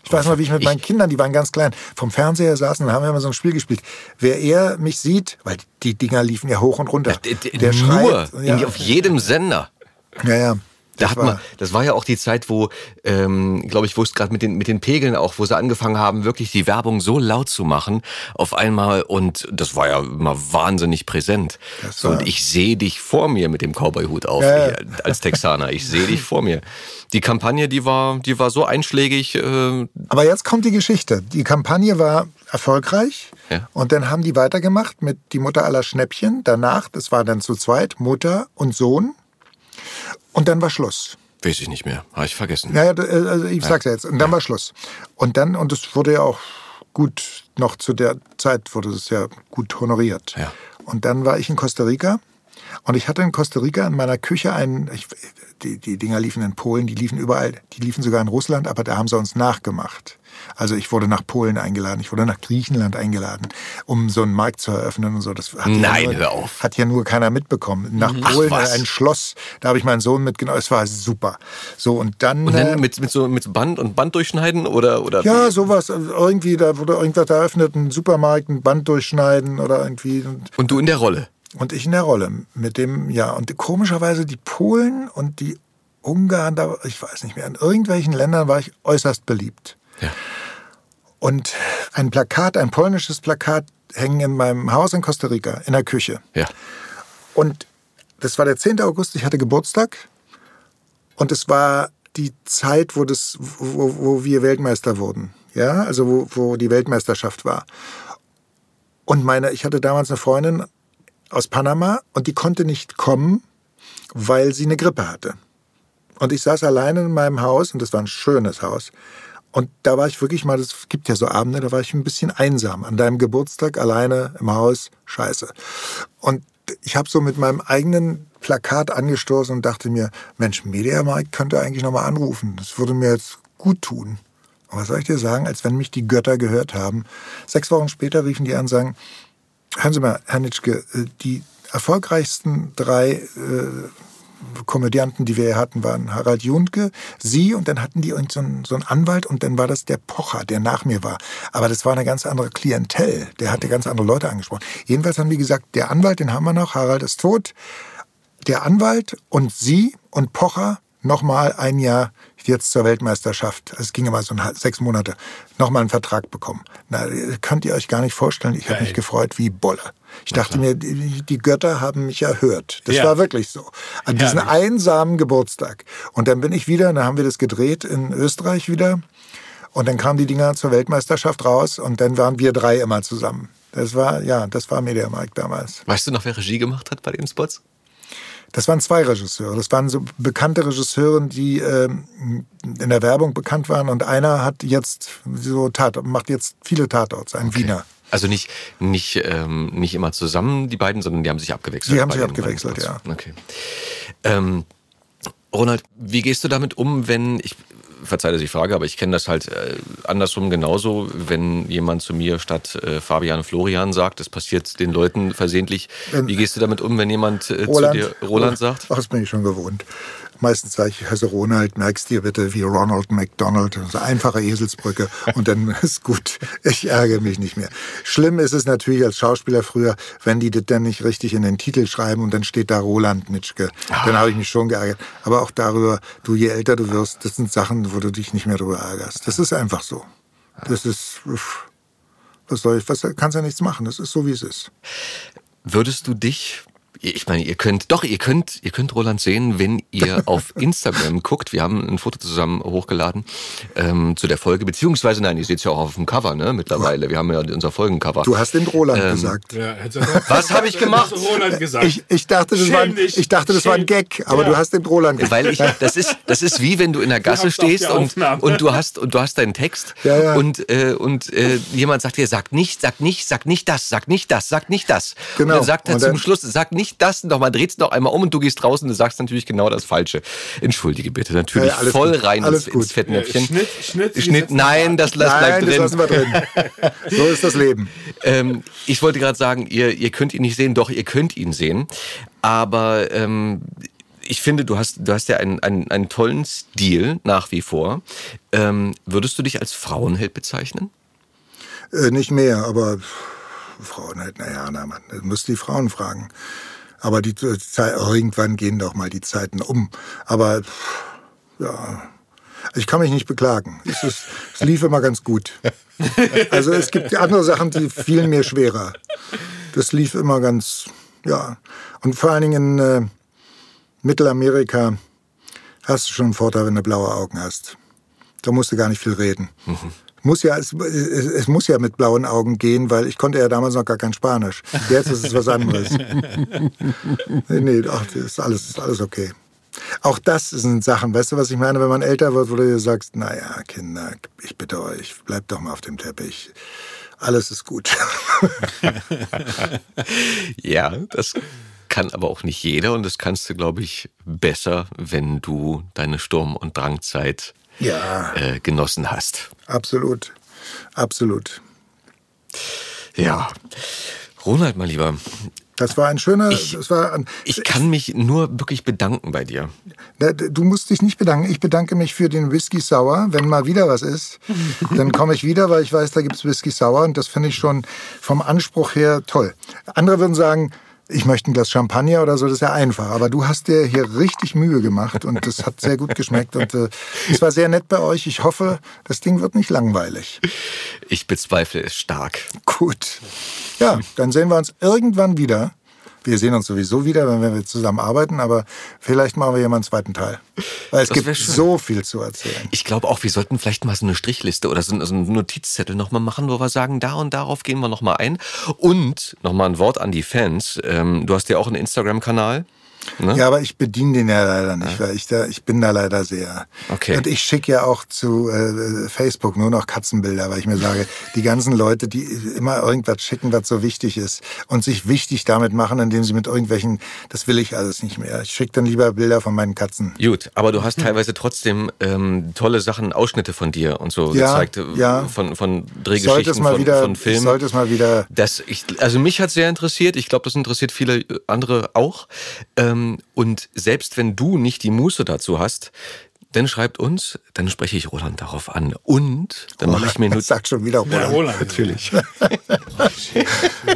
Ich weiß noch, wie ich mit meinen Kindern, die waren ganz klein, vom Fernseher saßen und haben immer so ein Spiel gespielt. Wer er mich sieht, weil die Dinger liefen ja hoch und runter. D- der Nur, schreit. in, auf jedem Sender. Ja, ja. Da Das hat war- man, das war ja auch die Zeit, wo, ähm, glaube ich, wo es gerade mit den, mit den Pegeln auch, wo sie angefangen haben, wirklich die Werbung so laut zu machen auf einmal und das war ja immer wahnsinnig präsent. So, und ich sehe dich vor mir mit dem Cowboy-Hut auf, ja. ich, als Texaner. Ich sehe dich vor mir. Die Kampagne, die war, die war so einschlägig. Äh, Aber jetzt kommt die Geschichte. Die Kampagne war erfolgreich Ja. und dann haben die weitergemacht mit Die Mutter aller Schnäppchen. Danach, das war dann zu zweit, Mutter und Sohn. Und dann war Schluss. Weiß ich nicht mehr. Habe ich vergessen. Naja, äh, also ich sag's ja jetzt. Und dann war Schluss. Und dann, und es wurde ja auch gut, noch zu der Zeit wurde es ja gut honoriert. Ja. Und dann war ich in Costa Rica. Und ich hatte in Costa Rica in meiner Küche einen, ich, die, die Dinger liefen in Polen, die liefen überall, die liefen sogar in Russland, aber da haben sie uns nachgemacht. Also ich wurde nach Polen eingeladen, ich wurde nach Griechenland eingeladen, um so einen Markt zu eröffnen und so. Das hat Nein, ja nur, hör auf. Hat ja nur keiner mitbekommen. Nach Polen was. ein Schloss, da habe ich meinen Sohn mitgenommen. Es war super. So und dann. Und äh, dann mit, mit so mit Band und Band durchschneiden oder oder ja, sowas. Also Irgendwie, da wurde irgendwas eröffnet, ein Supermarkt, ein Band durchschneiden oder irgendwie. Und, und du in der Rolle. und ich in der Rolle mit dem, ja. Und komischerweise die Polen und die Ungarn, da, ich weiß nicht mehr, in irgendwelchen Ländern war ich äußerst beliebt. Ja. Und ein Plakat, ein polnisches Plakat hängen in meinem Haus in Costa Rica, in der Küche. Ja. Und das war der 10. August, ich hatte Geburtstag. Und es war die Zeit, wo, das, wo, wo wir Weltmeister wurden. Ja, also wo, wo die Weltmeisterschaft war. Und meine, ich hatte damals eine Freundin aus Panama und die konnte nicht kommen, weil sie eine Grippe hatte. Und ich saß alleine in meinem Haus und das war ein schönes Haus. Und da war ich wirklich mal, es gibt ja so Abende, da war ich ein bisschen einsam. An deinem Geburtstag alleine im Haus, scheiße. Und ich habe so mit meinem eigenen Plakat angestoßen und dachte mir, Mensch, Mediamarkt könnte eigentlich nochmal anrufen. Das würde mir jetzt gut tun. Und was soll ich dir sagen, als wenn mich die Götter gehört haben. Sechs Wochen später riefen die an und sagen, hören Sie mal, Herr Nitschke, äh, die erfolgreichsten drei äh, Komödianten, die wir hatten, waren Harald Juntke, Sie und dann hatten die so einen, so einen Anwalt und dann war das der Pocher, der nach mir war. Aber das war eine ganz andere Klientel. Der hatte ganz andere Leute angesprochen. Jedenfalls haben die gesagt, der Anwalt, den haben wir noch, Harald ist tot. Der Anwalt und Sie und Pocher nochmal ein Jahr jetzt zur Weltmeisterschaft. Es ging immer so ein, sechs Monate. Nochmal einen Vertrag bekommen. Na, könnt ihr euch gar nicht vorstellen. Ich habe mich gefreut wie Bolle. Ich dachte mir, die, Götter haben mich erhört. Das Ja. war wirklich so. An Herrlich. einsamen Geburtstag. Und dann bin ich wieder, dann haben wir das gedreht in Österreich wieder. Und dann kamen die Dinger zur Weltmeisterschaft raus und dann waren wir drei immer zusammen. Das war, ja, das war Mediamarkt damals. Weißt du noch, wer Regie gemacht hat bei den Spots? Das waren zwei Regisseure. Das waren so bekannte Regisseure, die ähm, in der Werbung bekannt waren. Und einer hat jetzt so Tat, macht jetzt viele Tatorts, ein Wiener. Also nicht, nicht, ähm, nicht immer zusammen, die beiden, sondern die haben sich abgewechselt. Die haben sich abgewechselt, Spots. Okay. Ähm, Ronald, wie gehst du damit um, wenn, ich verzeihe, dass ich frage, aber ich kenne das halt äh, andersrum genauso, wenn jemand zu mir statt äh, Fabian Florian sagt, das passiert den Leuten versehentlich. Wenn- wie gehst du damit um, wenn jemand äh, Roland, zu dir Roland sagt? Ach, das bin ich schon gewohnt. Meistens sage ich, heiße Ronald, merkst dir bitte wie Ronald McDonald. So einfache Eselsbrücke und dann ist gut. Ich ärgere mich nicht mehr. Schlimm ist es natürlich als Schauspieler früher, wenn die das dann nicht richtig in den Titel schreiben und dann steht da Roland Nitschke. Dann habe ich mich schon geärgert. Aber auch darüber, du, je älter du wirst, das sind Sachen, wo du dich nicht mehr drüber ärgerst. Das ist einfach so. Das ist, was soll ich, was kannst ja nichts machen. Das ist so, wie es ist. Würdest du dich, ich meine, ihr könnt, doch, ihr könnt, ihr könnt Roland sehen, wenn ihr auf Instagram guckt. Wir haben ein Foto zusammen hochgeladen ähm, zu der Folge, beziehungsweise, nein, ihr seht es ja auch auf dem Cover, ne, mittlerweile. Wir haben ja unser Folgencover. Du hast den Roland gesagt. Ja, Was habe ich gemacht? Roland gesagt. Ich, ich dachte, das, war ein, ich dachte, das war ein Gag, aber Ja. du hast den Roland gesagt. Weil ich, das ist, das ist wie wenn du in der Gasse stehst und, und du hast, und du hast deinen Text Ja, ja. und, äh, und äh, jemand sagt dir, sag nicht, sag nicht, sag nicht das, sag nicht das, sag nicht das. Genau. Und dann sagt er zum dann- Schluss, sag nicht das, nochmal dreht's noch einmal um und du gehst draußen und du sagst natürlich genau das Falsche. Entschuldige bitte, natürlich Ja, voll gut. rein Alles ins, ins Fettnäpfchen. Ja, Schnitt, Schnitt, Schnitt, setzt nein, das lass Nein, bleibt das drin. lassen wir drin. So ist das Leben. Ähm, ich wollte gerade sagen, ihr, ihr könnt ihn nicht sehen, doch, ihr könnt ihn sehen. Aber ähm, ich finde, du hast, du hast ja einen, einen, einen tollen Stil nach wie vor. Ähm, würdest du dich als Frauenheld bezeichnen? Äh, nicht mehr, aber Frauen halt, naja, na man, das müsst die Frauen fragen. Aber die Zeit, irgendwann gehen doch mal die Zeiten um. Aber ja, ich kann mich nicht beklagen. Es, ist, es lief immer ganz gut. Also es gibt andere Sachen, die fielen mir schwerer. Das lief immer ganz, ja. Und vor allen Dingen in äh, Mittelamerika hast du schon einen Vorteil, wenn du blaue Augen hast. Da musst du gar nicht viel reden. Muss ja, es, es, muss ja mit blauen Augen gehen, weil ich konnte ja damals noch gar kein Spanisch. Jetzt ist es was anderes. nee, ach, das ist alles, ist alles okay. Auch das sind Sachen, weißt du, was ich meine, wenn man älter wird, wo du dir sagst, naja, Kinder, ich bitte euch, bleibt doch mal auf dem Teppich. Alles ist gut. ja, das kann aber auch nicht jeder und das kannst du, glaube ich, besser, wenn du deine Sturm- und Drangzeit ja. äh, genossen hast. Absolut. Absolut. Ja. Ronald, mein Lieber. Das war ein schöner. Ich, das war ein, ich kann mich nur wirklich bedanken bei dir. Du musst dich nicht bedanken. Ich bedanke mich für den Whisky Sauer. Wenn mal wieder was ist, dann komme ich wieder, weil ich weiß, da gibt's Whisky Sauer und das finde ich schon vom Anspruch her toll. Andere würden sagen, ich möchte ein Glas Champagner oder so, das ist ja einfach. Aber du hast dir hier richtig Mühe gemacht und das hat sehr gut geschmeckt und äh, es war sehr nett bei euch. Ich hoffe, das Ding wird nicht langweilig. Ich bezweifle es stark. Gut. Ja, dann sehen wir uns irgendwann wieder. Wir sehen uns sowieso wieder, wenn wir zusammen arbeiten, aber vielleicht machen wir hier mal einen zweiten Teil. Weil es das gibt so viel zu erzählen. Ich glaube auch, wir sollten vielleicht mal so eine Strichliste oder so einen Notizzettel nochmal machen, wo wir sagen, da und darauf gehen wir nochmal ein. Und nochmal ein Wort an die Fans. Ähm, du hast ja auch einen Instagram-Kanal. Ne? Ja, aber ich bediene den ja leider nicht, ja. weil ich da, ich bin da leider sehr. Okay. Und ich schicke ja auch zu äh, Facebook nur noch Katzenbilder, weil ich mir sage, die ganzen Leute, die immer irgendwas schicken, was so wichtig ist und sich wichtig damit machen, indem sie mit irgendwelchen, das will ich alles nicht mehr. Ich schicke dann lieber Bilder von meinen Katzen. Gut, aber du hast teilweise trotzdem ähm, tolle Sachen, Ausschnitte von dir und so ja, gezeigt, äh, ja. von von Drehgeschichten, mal von, wieder, von Filmen. Sollte es mal wieder. Das ich, also mich hat sehr interessiert. Ich glaube, das interessiert viele andere auch. Ähm, und selbst wenn du nicht die Muße dazu hast, dann schreibt uns, dann spreche ich Roland darauf an. Und dann mache ich mir nur. Sag schon wieder Roland. Ja, Roland. Natürlich.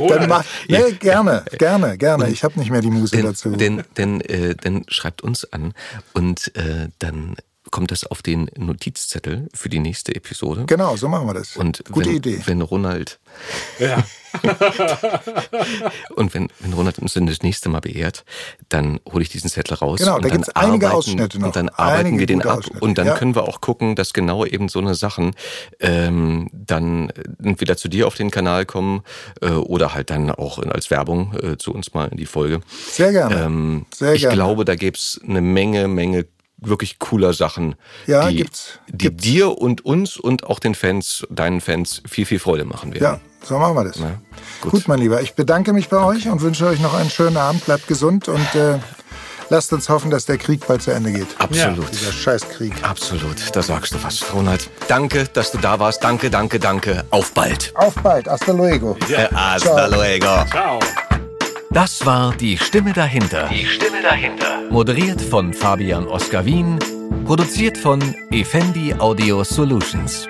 dann mach, nee, gerne, gerne, gerne. Ich habe nicht mehr die Muße denn, dazu. Denn, denn, äh, dann schreibt uns an und äh, dann kommt das auf den Notizzettel für die nächste Episode. Genau, so machen wir das. Und Gute wenn, Idee. Wenn Ronald. Ja. und wenn, wenn Ronald uns dann das nächste Mal beehrt, dann hole ich diesen Zettel raus. Genau, und da dann gibt's einige arbeiten, Ausschnitte noch. Und dann arbeiten einige wir den ab. Ausschnitte. Und dann ja. können wir auch gucken, dass genau eben so eine Sachen ähm, dann entweder zu dir auf den Kanal kommen äh, oder halt dann auch als Werbung äh, zu uns mal in die Folge. Sehr gerne. Ähm, Sehr ich gerne. glaube, da gibt's eine Menge, Menge wirklich cooler Sachen, Ja, die, gibt's. die Gibt's. dir und uns und auch den Fans, deinen Fans viel, viel Freude machen werden. Ja, so machen wir das. Ja, gut. gut. mein Lieber, ich bedanke mich bei euch und wünsche euch noch einen schönen Abend. Bleibt gesund und äh, lasst uns hoffen, dass der Krieg bald zu Ende geht. Absolut. Dieser Scheißkrieg. Absolut, da sagst du was, Ronald. Danke, dass du da warst. Danke, danke, danke. Auf bald. Auf bald. Hasta luego. Äh, Hasta Ciao. luego. Ciao. Das war Die Stimme dahinter. Die Stimme dahinter. Moderiert von Fabian Oskar Wien. Produziert von Effendi Audio Solutions.